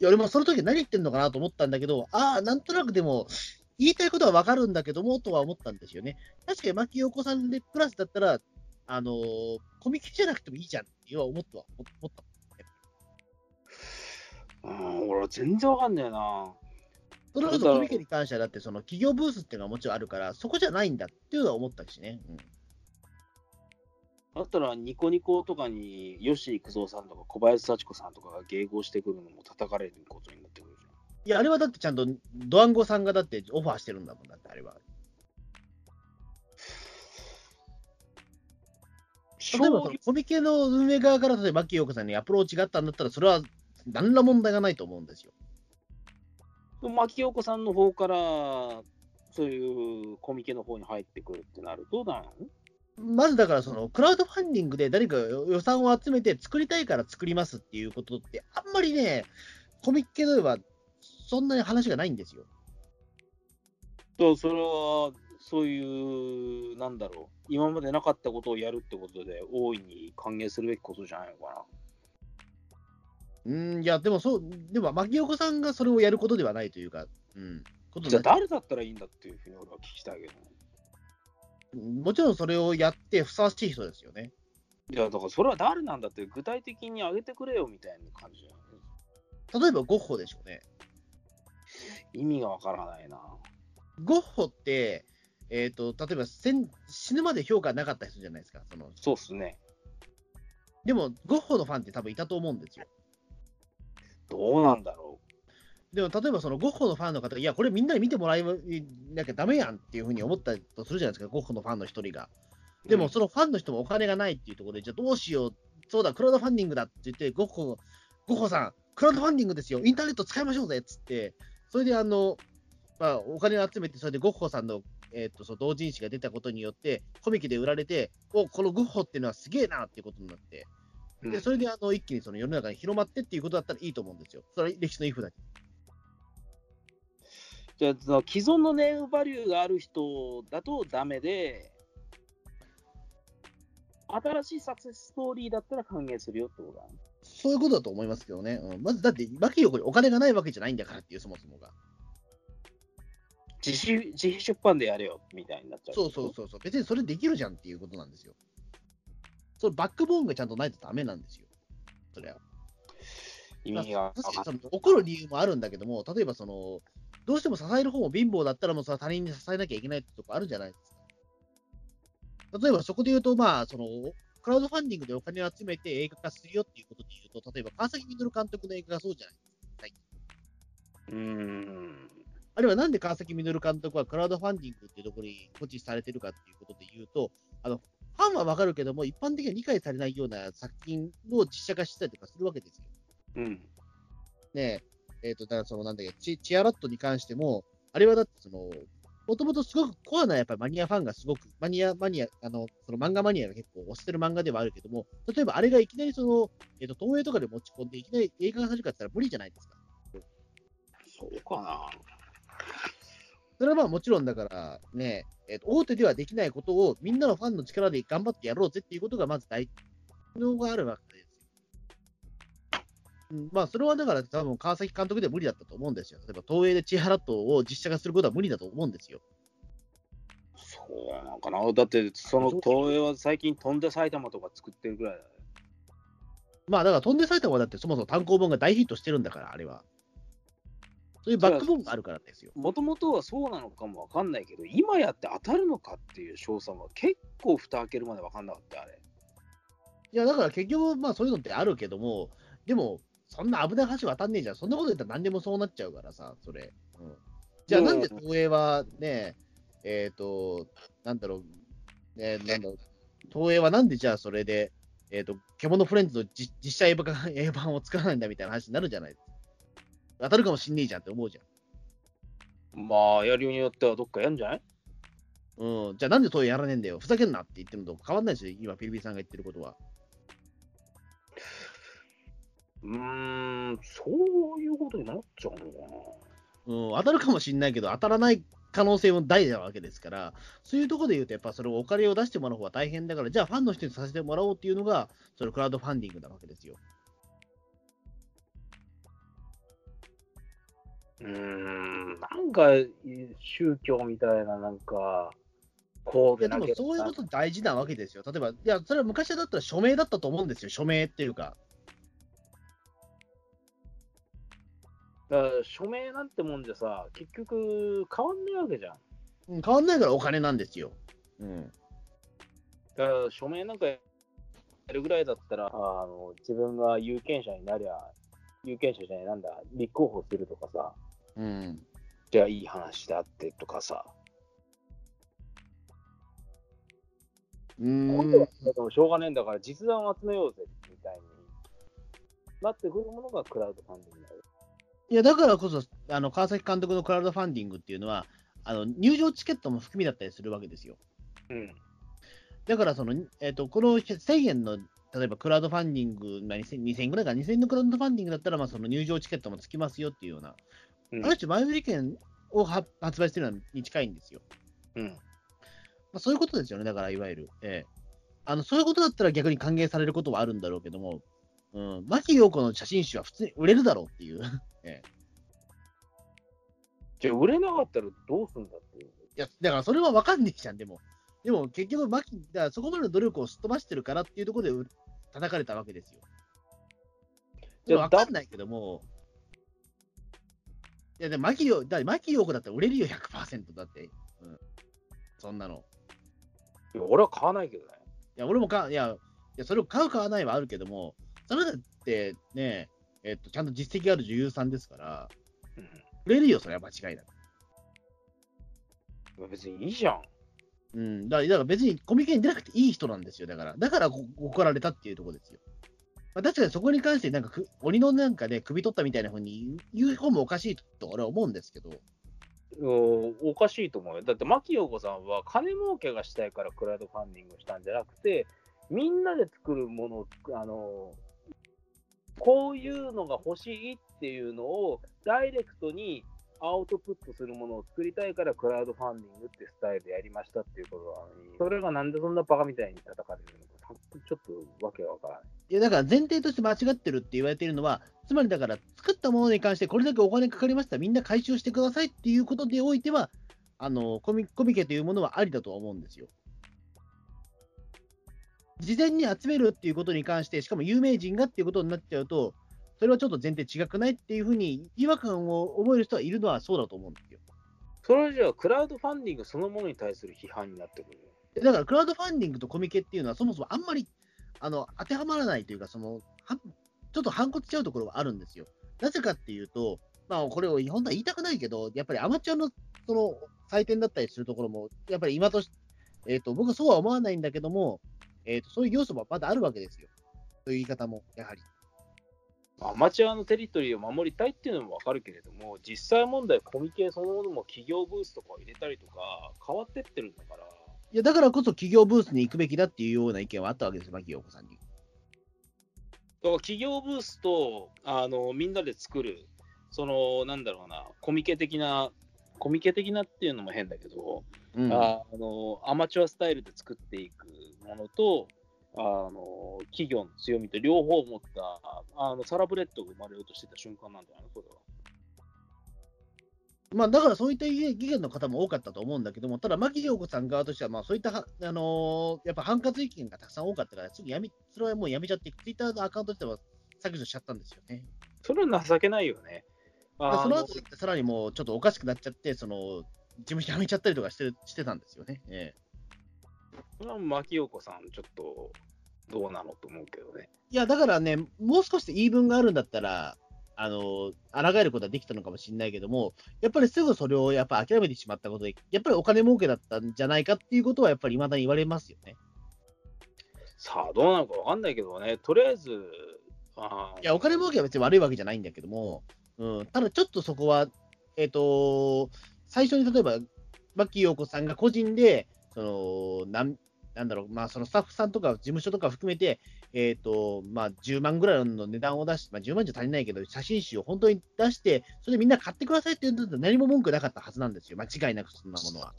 S2: いや、俺もその時何言ってんのかなと思ったんだけど、ああ、なんとなくでも、言いたいことはわかるんだけども、とは思ったんですよね。確かに牧陽子さんでプラスだったら、あのーコミケじゃなくてもいいじゃんっては思った思った。
S3: うん、俺は全然わかんねえな。
S2: それこそコミケに関しては、だってその企業ブースっていうのはもちろんあるから、そこじゃないんだっていうのは思ったしね。うん
S3: だったら、ニコニコとかに吉幾三さんとか小林幸子さんとかが迎合してくるのも叩かれることになってくるじ
S2: いや、あれはだってちゃんと、ドワンゴさんがだってオファーしてるんだもんだって、あれは。
S3: ゃん。
S2: 例えばコミケの運営側から、例えば、牧陽子さんにアプローチがあったんだったら、それは何ら問題がないと思うんですよ。
S3: 牧陽子さんの方から、そういうコミケの方に入ってくるってなると、
S2: まずだから、そのクラウドファンディングで誰か予算を集めて作りたいから作りますっていうことって、あんまりね、コミケではそんなに話がないんですよ。
S3: とそれは、そういう、なんだろう、今までなかったことをやるってことで、大いに歓迎するべきことじゃないのかな。
S2: うん、いや、でもそう、でも、牧陽子さんがそれをやることではないというか、うん、こと
S3: じゃあ誰だったらいいんだっていうふうに俺は聞きたいけどね。
S2: もちろんそれをやってふさわしい人ですよね。
S3: いや、だからそれは誰なんだって具体的に挙げてくれよみたいな感じ
S2: 例えばゴッホでしょうね。
S3: 意味がわからないな。
S2: ゴッホって、えー、と例えば戦死ぬまで評価なかった人じゃないですか。その
S3: そうっすね。
S2: でも、ゴッホのファンって多分いたと思うんですよ。
S3: どうなんだろ
S2: でも、例えばそのゴッホのファンの方が、いや、これみんなに見てもらいなきゃダメやんっていうふうに思ったとするじゃないですか、ゴッホのファンの一人が。
S3: う。
S2: でも、
S3: うん
S2: そのファンの人もお金がないっていうところで、じゃあどうしよう、そうだ、クラウドファンディングだって言って、ゴッホ、ゴッホさん、クラウドファンディングですよ、インターネット使いましょうぜっつって、それであの、まあ、お金を集めて、それでゴッホさんの、えー、とその同人誌が出たことによって、コミケで売られて、おこのゴッホっていうのはすげえなっていうことになって、
S3: うん
S2: でそれであの一気にその世の中に広まってっていうことだったらいいと思うんですよ。それは歴史のイフだけ。
S3: じゃあ、その既存のネームバリューがある人だとダメで、新しいサクセスストーリーだったら歓迎するよってことだね。
S2: そういうことだと思いますけどね。うん、まず、だって、牧陽子にお金がないわけじゃないんだからっていう、そもそもが。
S3: 自費自費出版でやれよみたいになっちゃう。
S2: そうそうそうそう。別にそれできるじゃんっていうことなんですよ。それバックボーンがちゃんとないとダメなんですよ。それは。
S3: 意味が
S2: 確かにその怒る理由もあるんだけども、例えばその、どうしても支える方も貧乏だったら、もう他人に支えなきゃいけないってとこあるじゃないですか。例えばそこで言うと、まあ、その、クラウドファンディングでお金を集めて映画化するよっていうことで言うと、例えば川崎稔監督の映画がそうじゃないですか。
S3: うーん。
S2: あるいはなんで川崎稔監督はクラウドファンディングっていうところに固置されてるかっていうことで言うと、あの、ファンはわかるけども、一般的には理解されないような作品を実写化したりとかするわけですよ。
S3: うん。
S2: ねえ、えっ、と、だからそのなんだっけ、チチアラットに関しても、あれはだってその、もともとすごくコアなやっぱりマニアファンがすごく、マニア、マニア、あの、その漫画マニアが結構推してる漫画ではあるけども、例えばあれがいきなりその、えっ、と、東映とかで持ち込んで、いきなり映画化されるかって言ったら無理じゃないですか。
S3: そうかな。
S2: それはまあもちろんだからね、えっと大手ではできないことをみんなのファンの力で頑張ってやろうぜっていうことがまず大能があるわけですよ。うん、まあそれはだから多分川崎監督では無理だったと思うんですよ。例えば東映で千原とを実写化することは無理だと思うんですよ。
S3: そうなのかな？だって、その東映は最近飛んで埼玉とか作ってるぐらいだよ。
S2: まあだから飛んで埼玉はだってそもそも単行本が大ヒットしてるんだから、あれは。そういうバックボーンがあるからですよ。
S3: もともとはそうなのかもわかんないけど、今やって当たるのかっていう賞賛は結構蓋開けるまでわかんなかった、あれ。
S2: いやだから結局まあそういうのってあるけども、でもそんな危ない橋渡んねえじゃん。そんなこと言ったら何でもそうなっちゃうからさ、それ。うん、じゃあなんで東映はね、えっ、と、なんだろう、ね、なんだろう、東映はなんでじゃあそれで、えっ、と、獣フレンズの実実写映画化 映画版を作らないんだみたいな話になるじゃない当たるかもしんねえじゃんって思うじゃん。
S3: まあ、やりようによってはどっかやるんじゃない？
S2: うん、じゃあなんで東映やらねえんだよ。ふざけんなって言ってるのと変わんないですよ、今、ピリピリさんが言ってることは。
S3: うーん、そういうことになっちゃうのか
S2: うん、当たるかもしんないけど、当たらない可能性も大なわけですから、そういうところで言うと、やっぱそれをお金を出してもらう方が大変だから、じゃあファンの人にさせてもらおうっていうのが、そのクラウドファンディングなわけですよ。
S3: うーん、なんか宗教みたいな、なんか、こう
S2: いやでも
S3: でなきゃ
S2: そういうこと大事なわけですよ。例えば、いや、それは昔だったら署名だったと思うんですよ、署名っていうか。
S3: だから署名なんてもんじゃさ、結局変わんないわけじゃん。
S2: うん、変わんないからお金なんですよ。うん。
S3: だから署名なんかやるぐらいだったら、あの自分が有権者になりゃ、有権者じゃない、なんだ、立候補するとかさ、
S2: うん。
S3: じゃあいい話であってとかさ、
S2: うん。
S3: でもしょうがねえんだから実弾を集めようぜみたいになってくるものがクラウドファンディングになる。
S2: いや、だからこそ、あの、川崎監督のクラウドファンディングっていうのは、あの、入場チケットも含みだったりするわけですよ。
S3: うん。
S2: だからその、えっとこの1000円の例えばクラウドファンディング、まあ、2000, 2000円ぐらいか、2000円のクラウドファンディングだったら、まあ、その入場チケットもつきますよっていうような、
S3: うん
S2: ある種前売り券をは発売してるのに近いんですよ。
S3: うん。
S2: まあ、そういうことですよね、だからいわゆる。ええあのそういうことだったら逆に歓迎されることはあるんだろうけども、うん、牧陽子の写真集は普通に売れるだろうっていう。ええ
S3: じゃあ売れなかったらどうすんだっていう。
S2: いや、だからそれは分かんねえじゃん、でも。でも結局、牧、だからそこまでの努力をすっ飛ばしてるからっていうところでう叩かれたわけですよ。でも分かんないけども、いや、でも牧陽、だって牧陽子だったら売れるよ、100%だって。うん。そんなの。
S3: いや俺は買わないけどね。
S2: いや、俺もか、いや、いやそれを買う買わないはあるけども、それだってね、えっと、ちゃんと実績がある女優さんですから、
S3: うん
S2: 売れるよ、それは間違いなく。
S3: 別にいいじゃん。
S2: うん、だからだから別にコミケに出なくていい人なんですよ、だから。だからこ怒られたっていうところですよ。まあ、確かにそこに関して、なんかく、鬼のなんかで、首取ったみたいなふうに言う言う方もおかしいと俺は思うんですけど、
S3: おおかしいと思うよ。だって、牧陽子さんは金儲けがしたいからクラウドファンディングしたんじゃなくて、みんなで作るものを、あの、こういうのが欲しいっていうのをダイレクトにアウトプットするものを作りたいから、クラウドファンディングってスタイルでやりましたっていうことなのに、それがなんでそんなバカみたいに叩かれるのか、ちょっとわけがわからない。
S2: いやだから前提として間違ってるって言われているのは、つまりだから作ったものに関してこれだけお金かかりました、みんな回収してくださいっていうことでおいては、あのコミコミケというものはありだとは思うんですよ。事前に集めるっていうことに関して、しかも有名人がっていうことになっちゃうと、それはちょっと前提違くないっていうふうに違和感を覚える人はいるのはそうだと思うんですよ。
S3: それじゃあ、クラウドファンディングそのものに対する批判になってくるよ。
S2: だからクラウドファンディングとコミケっていうのは、そもそもあんまりあの当てはまらないというか、そのはちょっと反骨しちゃうところがあるんですよ。なぜかっていうと、まあ、これを本当は言いたくないけど、やっぱりアマチュアのその採点だったりするところも、やっぱり今とし、えーと、僕はそうは思わないんだけども、えーと、そういう要素もまだあるわけですよ。そういう言い方も、やはり。
S3: アマチュアのテリトリーを守りたいっていうのも分かるけれども、実際問題、コミケそのものも企業ブースとかを入れたりとか、変わってってるんだから。
S2: いや、だからこそ企業ブースに行くべきだっていうような意見はあったわけですよ、牧陽子さんに。
S3: だから企業ブースとあのみんなで作る、そのなんだろうな、コミケ的な、コミケ的なっていうのも変だけど、
S2: うん、
S3: あのアマチュアスタイルで作っていくものと、あの企業の強みと両方を持ったあのサラブレッドが生まれようとしてた瞬間なんじゃないの、これは。
S2: まあ、だからそういった意見の方も多かったと思うんだけども、ただ、牧陽子さん側としては、まあ、そういったは、あのーやっぱ反発意見がたくさん多かったから、すぐやめ、それはもうやめちゃって、ツイッターのアカウント自体は削除しちゃったんですよね。
S3: それは情けないよね。あ
S2: その後、さらにもうちょっとおかしくなっちゃって、その、事務所辞めちゃったりとかしてるしてたんですよね。ええ
S3: それは牧陽子さん、ちょっとどうなのと思うけどね。
S2: いや、だからね、もう少し言い分があるんだったら、あの、抗えることはできたのかもしれないけども、やっぱりすぐそれをやっぱ諦めてしまったことで、やっぱりお金儲けだったんじゃないかっていうことは、やっぱり未だに言われますよね。
S3: さあ、どうなのかわかんないけどね、とりあえず、あ
S2: いや、お金儲けは別に悪いわけじゃないんだけども、うん、ただちょっとそこは、えっ、と、最初に例えば、牧陽子さんが個人で、その、なん、なんだろう、まあ、そのスタッフさんとか事務所とか含めて、えっ、と、まあ、10万ぐらいの値段を出して、まあ、10万じゃ足りないけど、写真集を本当に出して、それでみんな買ってくださいって言うと何も文句なかったはずなんですよ。間違いなくそんなものは。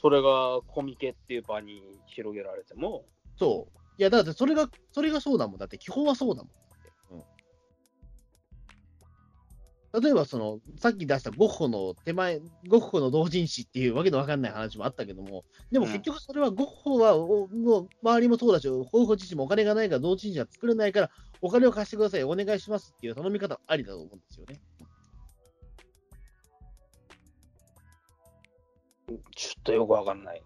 S3: それがコミケっていう場に広げられても、
S2: そう。いや、だってそれが、それがそうだもん。だって基本はそうだもん。例えば、その、さっき出したゴッホの手前、ゴッホの同人誌っていうわけのわかんない話もあったけども、でも結局それはゴッホは、おの周りもそうだし、ゴッホ自身もお金がないから同人誌は作れないから、お金を貸してください、お願いしますっていう頼み方はありだと思うんですよね。
S3: ちょっとよくわかんない。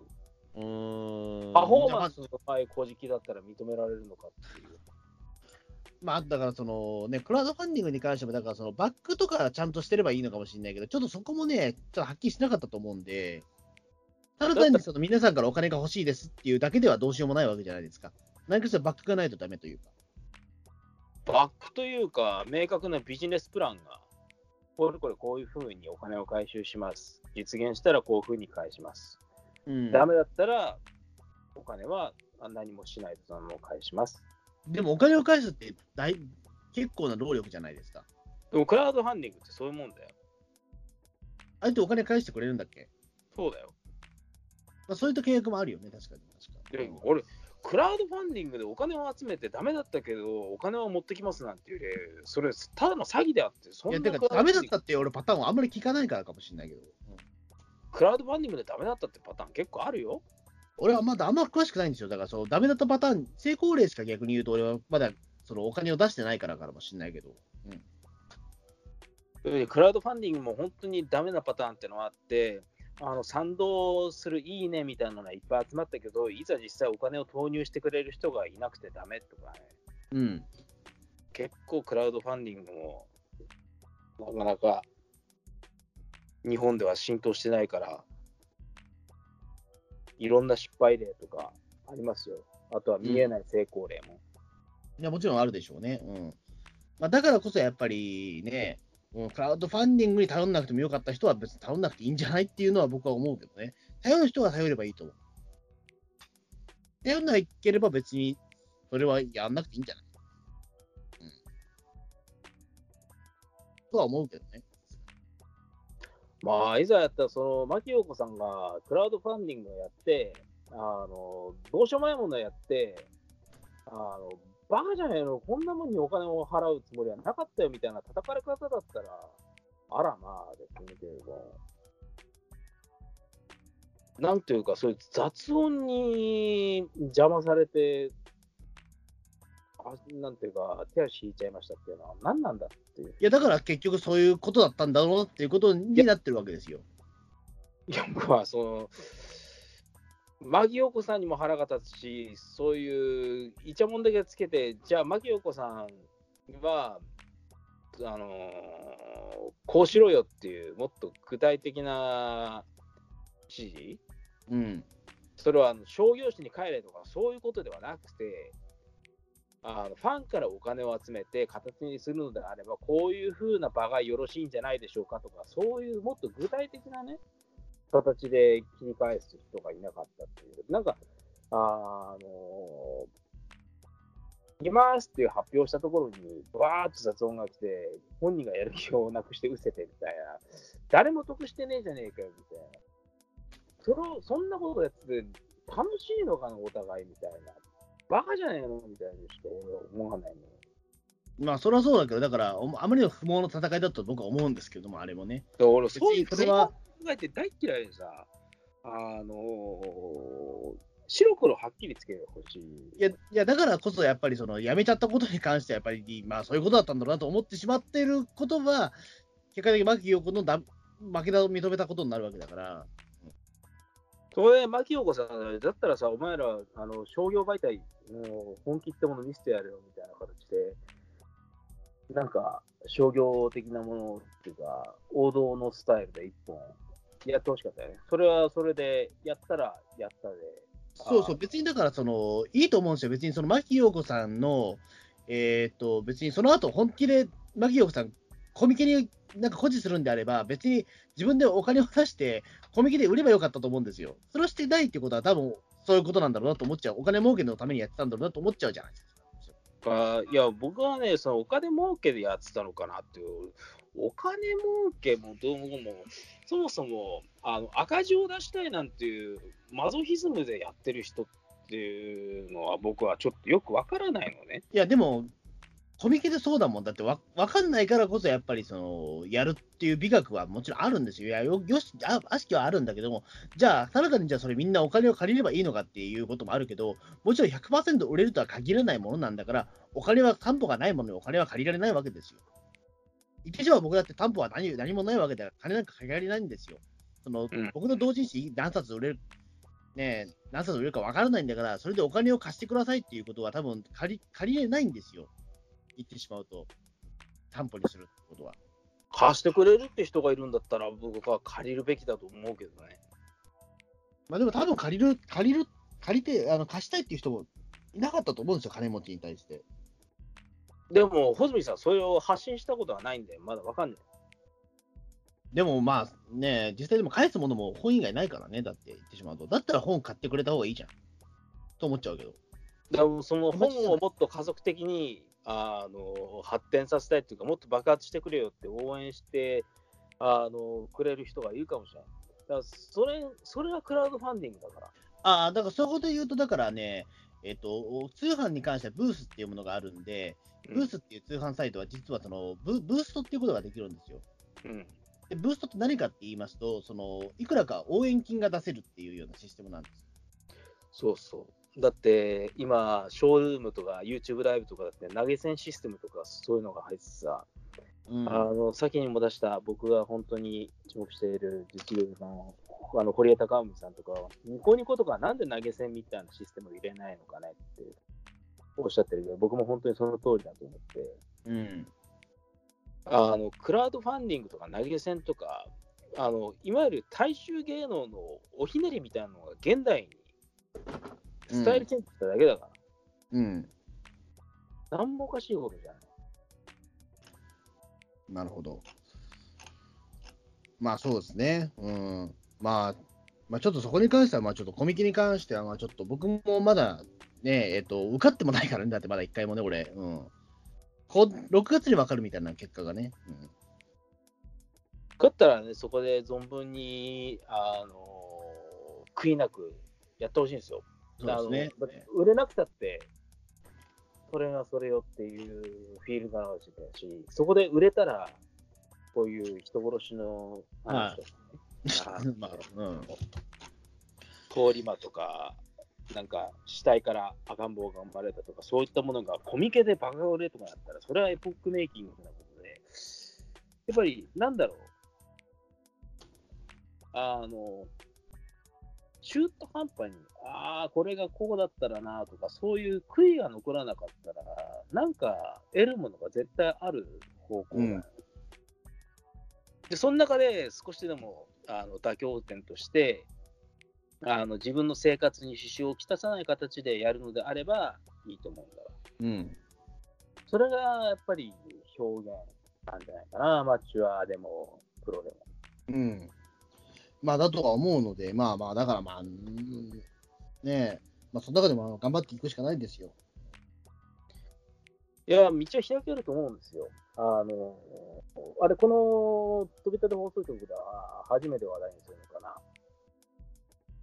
S2: うーん。
S3: パフォーマンスのだったら認められるのかっていう。
S2: まあ、だからそのね、クラウドファンディングに関しても、だからそのバックとかちゃんとしてればいいのかもしれないけど、ちょっとそこもね、ちょっとはっきりしなかったと思うんで、ただ単にその皆さんからお金が欲しいですっていうだけではどうしようもないわけじゃないですか。何かしらバックがないとダメというか。
S3: バックというか、明確なビジネスプランが、これこれこういうふうにお金を回収します。実現したらこういうふうに返します。
S2: うん、
S3: ダメだったら、お金は何もしないでそのまま返します。
S2: でもお金を返すって大結構な労力じゃないですか。
S3: でも、クラウドファンディングってそういうもんだよ。
S2: 相手お金返してくれるんだっけ、
S3: そうだよ。
S2: まあ、そういった契約もあるよね、確かに。確かに
S3: でも俺、クラウドファンディングでお金を集めてダメだったけど、お金を持ってきますなんていう例、それ、ただの詐欺であって、そん
S2: いや、
S3: な
S2: てか、ダメだったって俺パターンはあんまり聞かないからかもしれないけど。うん
S3: クラウドファンディングでダメだったってパターン結構あるよ。
S2: 俺はまだあんま詳しくないんですよ。だから、そう、ダメだったパターン、成功例しか逆に言うと、俺はまだそのお金を出してないからかもしれないけど。うん。
S3: クラウドファンディングも本当にダメなパターンってのはあって、あの賛同するいいねみたいなのがいっぱい集まったけど、いざ実際お金を投入してくれる人がいなくてダメとかね、
S2: うん。
S3: 結構クラウドファンディングもなかなか日本では浸透してないから、いろんな失敗例とかありますよ。あとは見えない成功例も。
S2: いや、もちろんあるでしょうね。うん。まあ、だからこそやっぱりね、うんクラウドファンディングに頼んなくてもよかった人は別に頼んなくていいんじゃないっていうのは僕は思うけどね。頼る人は頼ればいいと思う。頼んないければ別にそれはやんなくていいんじゃないうん。とは思うけどね。
S3: まあ、いざやったら、その、牧陽子さんがクラウドファンディングをやって、あの、どうしようもないものをやって、あの、バカじゃねえの、こんなもんにお金を払うつもりはなかったよみたいな叩かれ方だったら、あらまあですね、けれど。なんていうか、そういう雑音に邪魔されて、なんていうか、手足引いちゃいましたっていうのは何なんだっていう。
S2: いや、だから結局そういうことだったんだろうなっていうことになってるわけですよ。
S3: いや、僕はその、牧陽子さんにも腹が立つし、そういうイチャモンだけつけて、じゃあ、牧陽子さんは、あのーこうしろよっていう、もっと具体的な指示、
S2: うん。
S3: それはあの商業誌に帰れとか、そういうことではなくて、あのファンからお金を集めて形にするのであれば、こういう風な場がよろしいんじゃないでしょうかとか、そういうもっと具体的なね、形で切り返す人がいなかったっていう。なんか、あの行きますっていう発表したところに、わーっと雑音が来て、本人がやる気をなくして失せてみたいな、誰も得してねえじゃねえかよみたいな。それをそんなことやってて楽しいのかな、お互いみたいな。バカじゃねえのみたいにしか思わないの。
S2: まあ、それはそうだけど、だから、おあまりの不毛の戦いだと僕は思うんですけども、あれもね。
S3: で俺、そういう
S2: は
S3: 考えて大嫌いでさ、あのー白黒はっきりつけてほしい。
S2: いや、いやだからこそ、やっぱりその辞めちゃったことに関しては、やっぱり、まあ、そういうことだったんだろうなと思ってしまっていることは、結果的に牧陽子のだ負けだを認めたことになるわけだから、
S3: それで、牧陽子さん、だったらさ、お前ら、あの商業媒体、もう本気ってもの見せてやるよみたいな形で、なんか、商業的なものっていうか、王道のスタイルで一本やってほしかったよね。それはそれで、やったらやったで。
S2: そうそう、別にだからその、いいと思うんですよ、別にその牧陽子さんの、えーっと、別にその後本気で牧陽子さん、コミケになんか誇示するんであれば、別に自分でお金を出して、コミケで売ればよかったと思うんですよ。それをしてないってことは、多分そういうことなんだろうなと思っちゃう、お金儲けのためにやってたんだろうなと思っちゃうじゃないですか。
S3: あいや、僕はね、そのお金儲けでやってたのかなっていう、お金儲けもどうも、そもそもあの赤字を出したいなんていう、マゾヒズムでやってる人っていうのは、僕はちょっとよくわからないのね。
S2: いや、でも、コミケでそうだもん。だってわ分かんないからこそ、やっぱりその、やるっていう美学はもちろんあるんですよ。いや、よよし、あ悪しきはあるんだけども、じゃあ、ただ単にじゃあそれみんなお金を借りればいいのかっていうこともあるけど、もちろん100%売れるとは限らないものなんだから、お金は担保がないものにお金は借りられないわけですよ。言ってしまう僕だって担保は何何もないわけだから、金なんか借りられないんですよ。その
S3: うん
S2: 僕の同人誌何冊売れる、ねえ、何冊売れるか分からないんだから、それでお金を貸してくださいっていうことは多分借り借りれないんですよ。言ってしまうと、担保にするってことは。
S3: 貸してくれるって人がいるんだったら、僕は借りるべきだと思うけどね。
S2: まあでも多分借りる、借りる、借りて、あの貸したいっていう人もいなかったと思うんですよ、金持ちに対して。
S3: でも、穂積さん、それを発信したことはないんで、まだわかんない。
S2: でもまあね、実際でも返すものも本以外ないからね、だって言ってしまうと。だったら本買ってくれた方がいいじゃん。と思っちゃうけど。
S3: でもその本をもっと加速的にあの発展させたいっていうか、もっと爆発してくれよって応援してあのくれる人がいるかもしれない。だからそれそれがクラウドファンディングだから。
S2: ああ、だからそういうことで言うと、だからね、えっ、と、通販に関してはブースっていうものがあるんで、ブースっていう通販サイトは実はそのブブーストっていうことができるんですよ。
S3: うん
S2: でブーストって何かって言いますと、そのいくらか応援金が出せるっていうようなシステムなんです。
S3: そうそう。だって今、ショールームとか YouTube ライブとかだって投げ銭システムとかそういうのが入ってさ、
S2: うん。
S3: あの先にも出した僕が本当に注目している実業家さん、あの堀江貴文さんとかは、ニコニコとかなんで投げ銭みたいなシステムを入れないのかねっておっしゃってるけど、僕も本当にその通りだと思って、
S2: うん。
S3: あのクラウドファンディングとか投げ銭とか、あのいわゆる大衆芸能のおひねりみたいなのが現代にスタイルチェンジしただけだから、
S2: うん、
S3: なんもおかしいことじゃない。
S2: なるほど。まあそうですね。うん。まあ、まあちょっとそこに関しては、まあちょっとコミケに関しては、まあちょっと僕もまだね、えっ、と、受かってもないからね、だってまだ一回もね、俺。うん。こ6月に分かるみたいな結果がね。うん。
S3: だったらね、そこで存分に、あの悔いなくやってほしいんですよ。
S2: そうですね。
S3: 売れなくたって、それがそれよっていうフィールドなわけだし、そこで売れたら、こういう人殺しの話とかね、あ
S2: まあ、うん。
S3: 通り魔とか、なんか死体から赤ん坊が生まれたとか、そういったものがコミケでバカ売れとかだったら、それはエポックメイキングなことで、やっぱりなんだろう、あの、中途半端に、ああ、これがこうだったらなとか、そういう悔いが残らなかったら、なんか得るものが絶対ある方向だ、
S2: うん
S3: で、その中で少しでもあの妥協点として、あの自分の生活に支障をきたさない形でやるのであればいいと思うんだわ。
S2: うん。
S3: それがやっぱり表現なんじゃないかな、アマチュアでもプロでも。
S2: うん。まあ、だとは思うので、まあまあ、だからまあ、ねえ、まあ、その中でも頑張っていくしかないんですよ。
S3: いや、道は開けると思うんですよ。あの、あれ、この飛び立て放送局では初めて話題にするのか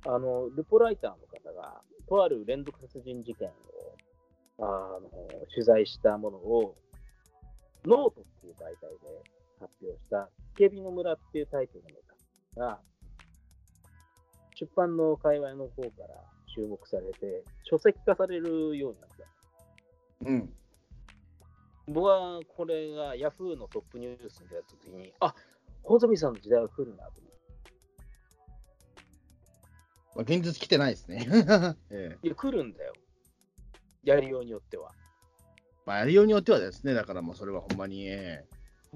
S3: な。あの、ルポライターの方が、とある連続殺人事件をあの取材したものを、ノートっていう媒体で発表した、警備の村っていうタイトルのネタが、出版の界隈の方から注目されて、書籍化されるようになった。
S2: うん。
S3: 僕はこれがヤフーのトップニュースに出たときに、あ穂積さんの時代が来るなと思って。
S2: まあ、現実来てないですね。ええ。
S3: いや、来るんだよ。やりようによっては。
S2: まあ、やりようによってはですね、だからもうそれはほんまに、え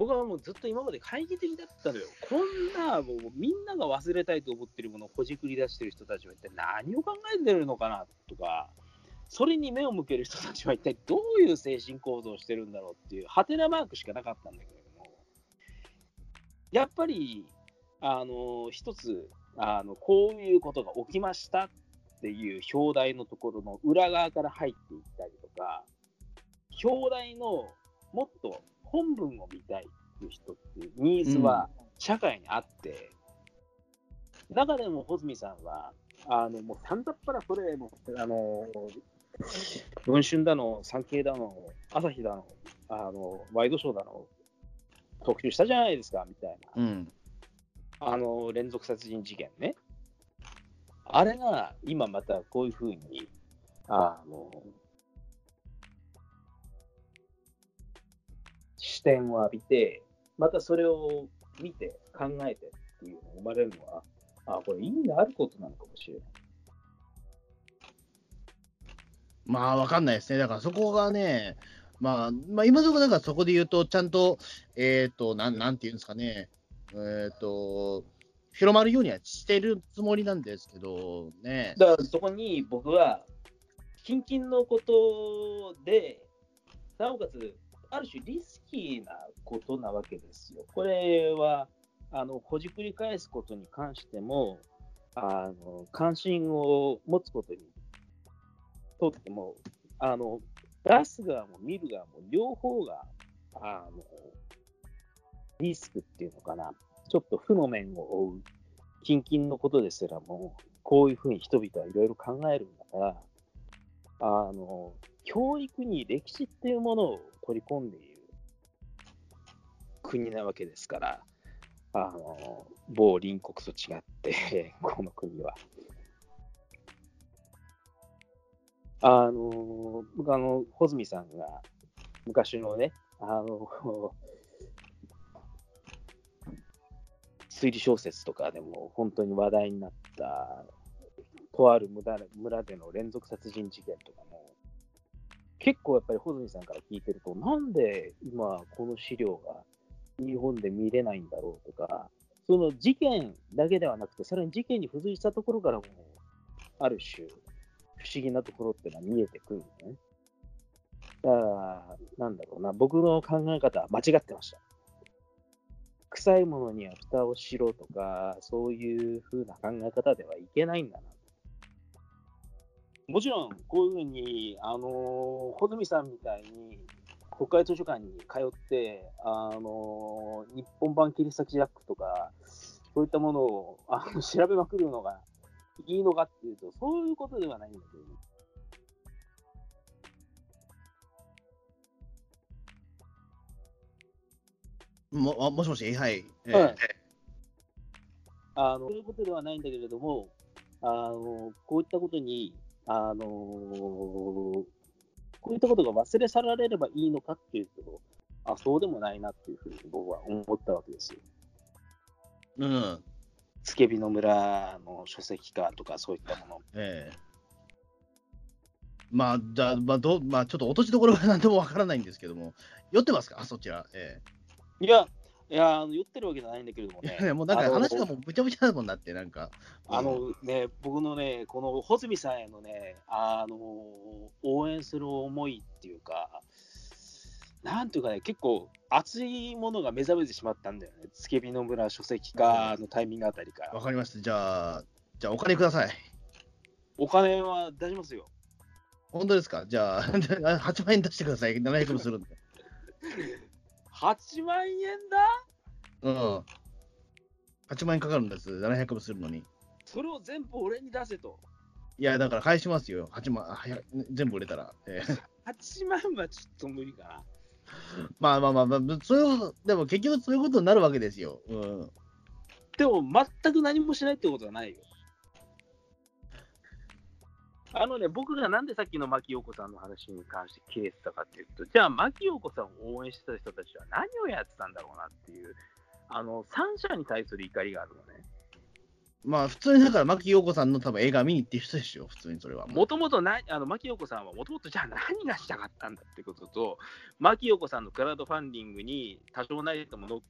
S3: 僕はもうずっと今まで懐疑的だったのよ。こんな、もうみんなが忘れたいと思ってるものをほじくり出してる人たちは一体何を考えてるのかなとか、それに目を向ける人たちは一体どういう精神構造をしてるんだろうっていう、ハテナマークしかなかったんだけれども、やっぱり、あの、一つ、あの、こういうことが起きましたっていう表題のところの裏側から入っていったりとか、表題のもっと本文を見たいっていう人っていうニーズは社会にあって、中でも穂積さんは、あのもうさんざっぱらそれ、もうあの文春だの、産経だの、朝日だの、あのワイドショーだの、特集したじゃないですかみたいな、
S2: えうん。
S3: あの連続殺人事件ね。あれが今またこういうふうに、あの、視点を浴びて、またそれを見て、考えてっていうのが生まれるのは、あこれ意味があることなのかもしれない。
S2: まあ、わかんないですね。だからそこがね、まあ、まあ、今のところ、だからそこで言うと、ちゃんと、えっ、と、なん、なんていうんですかね、えっ、と、広まるようにはしてるつもりなんですけど、ね。
S3: だからそこに僕は、近々のことで、なおかつ、ある種リスキーなことなわけですよ。これは、あの、ほじくり返すことに関しても、あの、関心を持つことにとっても、あの、出す側も見る側も両方が、あの、リスクっていうのかな、ちょっと負の面を負う、近々のことですらも、こういうふうに人々はいろいろ考えるんだから、あの、教育に歴史っていうものを取り込んでいる国なわけですから、あの、某隣国と違って、この国は。あの、僕あの、穂積さんが昔のね、あの、推理小説とかでも本当に話題になった、とある村で村での連続殺人事件とかも、結構やっぱり穂積さんから聞いてると、なんで今この資料が日本で見れないんだろうとか、その事件だけではなくて、さらに事件に付随したところからも、ある種、不思議なところっていうのは見えてくるのね。だから、なんだろうな、僕の考え方は間違ってました。臭いものには蓋をしろとか、そういう風な考え方ではいけないんだな。もちろん、こういうふうに、あの、穂積さんみたいに、国会図書館に通って、あの日本版切り裂きジャックとか、そういったものをあの 調べまくるのがいいのかっていうと、そういうことではないんだけど、
S2: もあもしもし、はい。えー
S3: はい。あのそういうことではないんだけれども、あのこういったことに、あのこういったことが忘れ去られればいいのかっていうと、あそうでもないなっていうふうに僕は思ったわけですよ。
S2: うん。
S3: つけびの村の書籍化とかそういったもの。
S2: ええまあ、じゃあ、まあ、どう、まあ、ちょっと落としどころが何でもわからないんですけども、酔ってますか？そちら。え
S3: いや、いや、あの言ってるわけじゃないんだけれどもね
S2: えい。や もうなんか話がもうぐちゃぐちゃだもんなって、なんか。
S3: あのね、僕のね、この穂積さんへのね、あの応援する思いっていうか、なんていうかね、結構熱いものが目覚めてしまったんだよね、つけびの村書籍化のタイミングあたりから。
S2: わかりました。じゃあ、じゃあお金ください。
S3: お金は出しますよ。
S2: 本当ですか？じゃあ、8万円出してください。700もするんで。
S3: 8万円だ？
S2: うん。8万円かかるんです。700もするのに。
S3: それを全部俺に出せと。
S2: いや、だから返しますよ。8万、全部売れたら。ええ
S3: 8万はちょっと無理かな。
S2: まあまあまあ、まあ、そう、でも結局そういうことになるわけですよ。うん。
S3: でも全く何もしないってことはないよ。あのね、僕がなんでさっきの牧陽子さんの話に関して切れてたかっていうと、じゃあ、牧陽子さんを応援してた人たちは何をやってたんだろうなっていう、あの、三者に対する怒りがあるのね。
S2: まあ、普通にだから、牧陽子さんの多分映画見に行ってる人でしょ、普通にそれは。
S3: もともとな、あの、牧陽子さんはもともとじゃあ何がしたかったんだってことと、牧陽子さんのクラウドファンディングに多少なりとも乗っ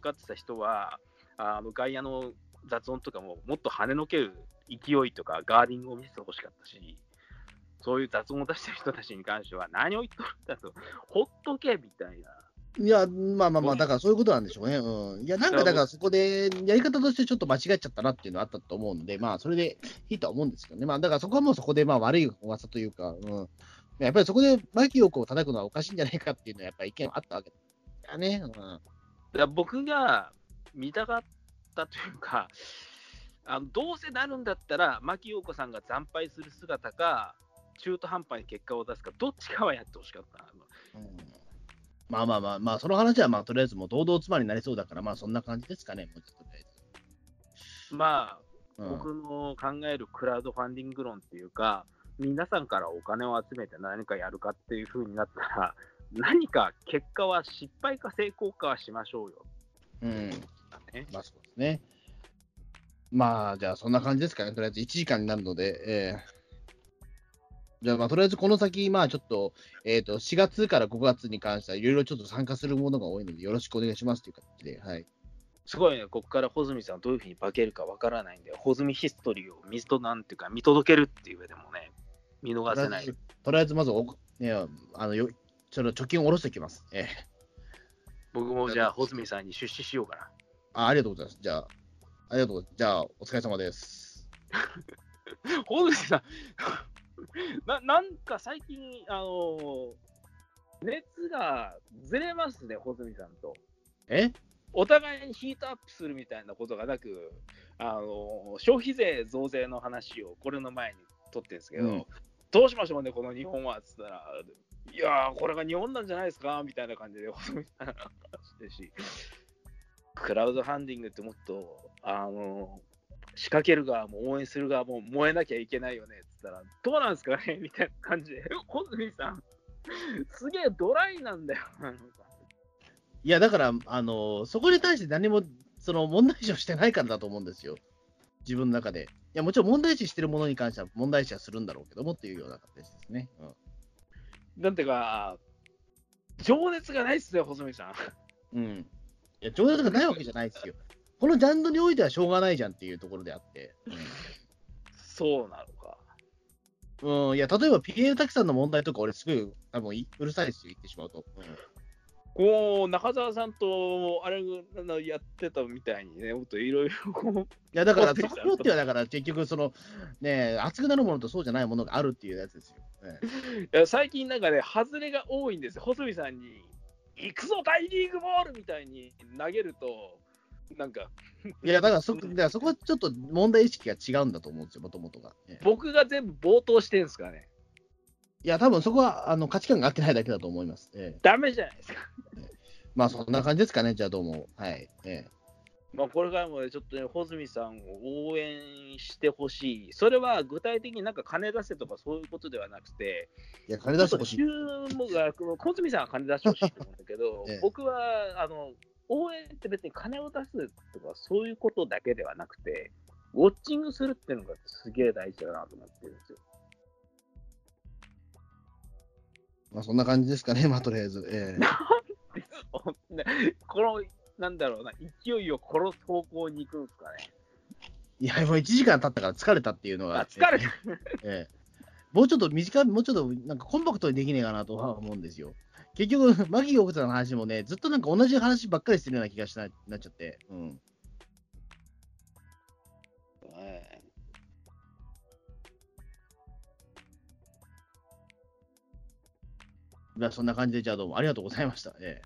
S3: かってた人は、あの外野の雑音とかももっと跳ねのける勢いとかガーディングを見せてほしかったし、そういう雑音を出してる人たちに関しては何を言っとるんだと、ほっとけみたいな。
S2: いや、まあまあまあ、だからそういうことなんでしょうね。うん。いや、なんかだからそこで、やり方としてちょっと間違えちゃったなっていうのはあったと思うので、まあ、それでいいとは思うんですけどね。まあ、だからそこはもうそこで、まあ、悪い噂というか、うん。やっぱりそこで、牧陽子を叩くのはおかしいんじゃないかっていうのは、やっぱり意見はあったわけだね。うん。
S3: だ僕が見たかったというか、あのどうせなるんだったら、牧陽子さんが惨敗する姿か、中途半端に結果を出すか、どっちかはやってほしかった。
S2: うんまあまあまあ、まあ、その話はまあ、とりあえずもう堂々妻になりそうだから、まあ、そんな感じですかね、もうちょっととりあえ
S3: まあ、
S2: ず。うん
S3: 僕の考えるクラウドファンディング論っていうか、皆さんからお金を集めて何かやるかっていう風になったら、何か結果は失敗か成功かはしましょうよ。
S2: うん。
S3: ね
S2: まあ、そうですね。まあ、じゃあ、そんな感じですかね。とりあえず1時間になるので、えーじゃあ、まあ、とりあえずこの先、まあ、ちょっと、えっ、と、4月から5月に関しては、いろいろちょっと参加するものが多いので、よろしくお願いしますという形で、はい。
S3: すごいね、ここから穂積さんどういう風に化けるかわからないんで、穂積ヒストリーを見となんていうか見届けるっていう上でもね、見逃せない。
S2: とりあえず、まずお、ね、あの、よちょっと貯金を下ろしておきます。えー
S3: 僕もじゃあ穂積さんに出資しようかな。
S2: あ、ありがとうございます。じゃあ、ありがとう。じゃあ、お疲れ様です。
S3: 穂積さんな、なんか最近、あのー熱がずれますね、穂積さんと。
S2: え？
S3: お互いにヒートアップするみたいなことがなく、あの消費税増税の話をこれの前に取ってるんですけど、
S2: うん
S3: どうしましょうね、この日本はっつったら、いやー、これが日本なんじゃないですかみたいな感じで、細見さん話してるし、クラウドファンディングってもっと、あの仕掛ける側も応援する側も燃えなきゃいけないよねっつったら、どうなんですかね？みたいな感じで、小泉さん、すげえドライなんだよ。
S2: いや、だから、あの、そこに対して何も、その、問題視をしてないからだと思うんですよ。自分の中で。いや、もちろん問題視してるものに関しては問題視はするんだろうけどもっていうような形ですね。うん
S3: なんていうか、情熱がないっすよ、細見さん。
S2: うん。いや、情熱がないわけじゃないですよ。このジャンルにおいてはしょうがないじゃんっていうところであって。
S3: そうなのか。
S2: うん。うん、いや、例えば PL 滝さんの問題とか、俺すごい、多分いうるさいですよ、言ってしまうと。
S3: こう、中澤さんと、あれ、やってたみたいにね、もっといろいろこう、
S2: いや、だから、そ
S3: そうです
S2: れによっては、だから、結局、その、ね、熱くなるものとそうじゃないものがあるっていうやつですよ。ええ
S3: いや最近なんかね、外れが多いんですよ。細見さんに、行くぞ、大リーグボールみたいに投げると、なんか、
S2: いや、だからそ、だからそこはちょっと問題意識が違うんだと思うんですよ、もともとが。ええ
S3: 僕が全部冒頭してんすかね。
S2: いや、多分そこはあの価値観が合ってないだけだと思います。ええ
S3: ダメじゃないですか。
S2: まあ、そんな感じですかね、じゃあどうも。はい。ええ
S3: まあ、これからもね、ちょっとね、穂積さんを応援してほしい。それは具体的になんか金出せとかそういうことではなくて、
S2: いや、金出してほしい。
S3: 注目が、穂積さんは金出してほしいと思うんだけど
S2: ええ、
S3: 僕は、あの、応援って別に金を出すとかそういうことだけではなくて、ウォッチングするっていうのがすげえ大事だなと思ってるんですよ。
S2: まあ、そんな感じですかね、まあ、とりあえず。ええ
S3: ねこの、なんだろうな、勢いを殺す方向に行くんですかね。
S2: いや、もう1時間経ったから疲れたっていうのが。
S3: あ疲れた。
S2: ええもうちょっと短い、もうちょっとなんかコンパクトにできねえかなとは思うんですよ。結局、マギー奥さんの話もね、ずっとなんか同じ話ばっかりしてるような気がしななっちゃって。うん。
S3: ええ
S2: まあそんな感じで、じゃあどうもありがとうございました。え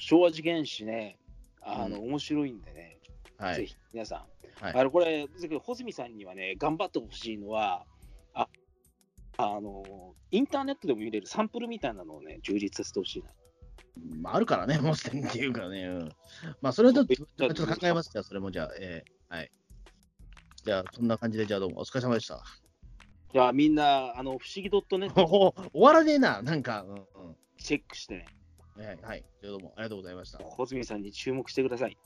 S3: 昭和事件史ね、あの、面白いんでね、
S2: えはい。
S3: ぜひ皆さん、
S2: はい
S3: あのこれ、ぜひ穂積さんにはね、頑張ってほしいのは、ああのインターネットでも見れるサンプルみたいなのをね、充実させてほしいな。
S2: まあ、あるからね、もうすでにっていうかね。うん、まあ、それはちょっと、ちょっと考えますじゃあ、それもじゃあ、ええはい。じゃあ、そんな感じで、じゃあどうもお疲れ様でした。
S3: じゃあみんな、あの不思議 .net
S2: お終わらねえな、なんか。うんうん
S3: チェックしてね、
S2: はい、はい。じゃどうもありがとうございました。
S3: 小泉さんに注目してください。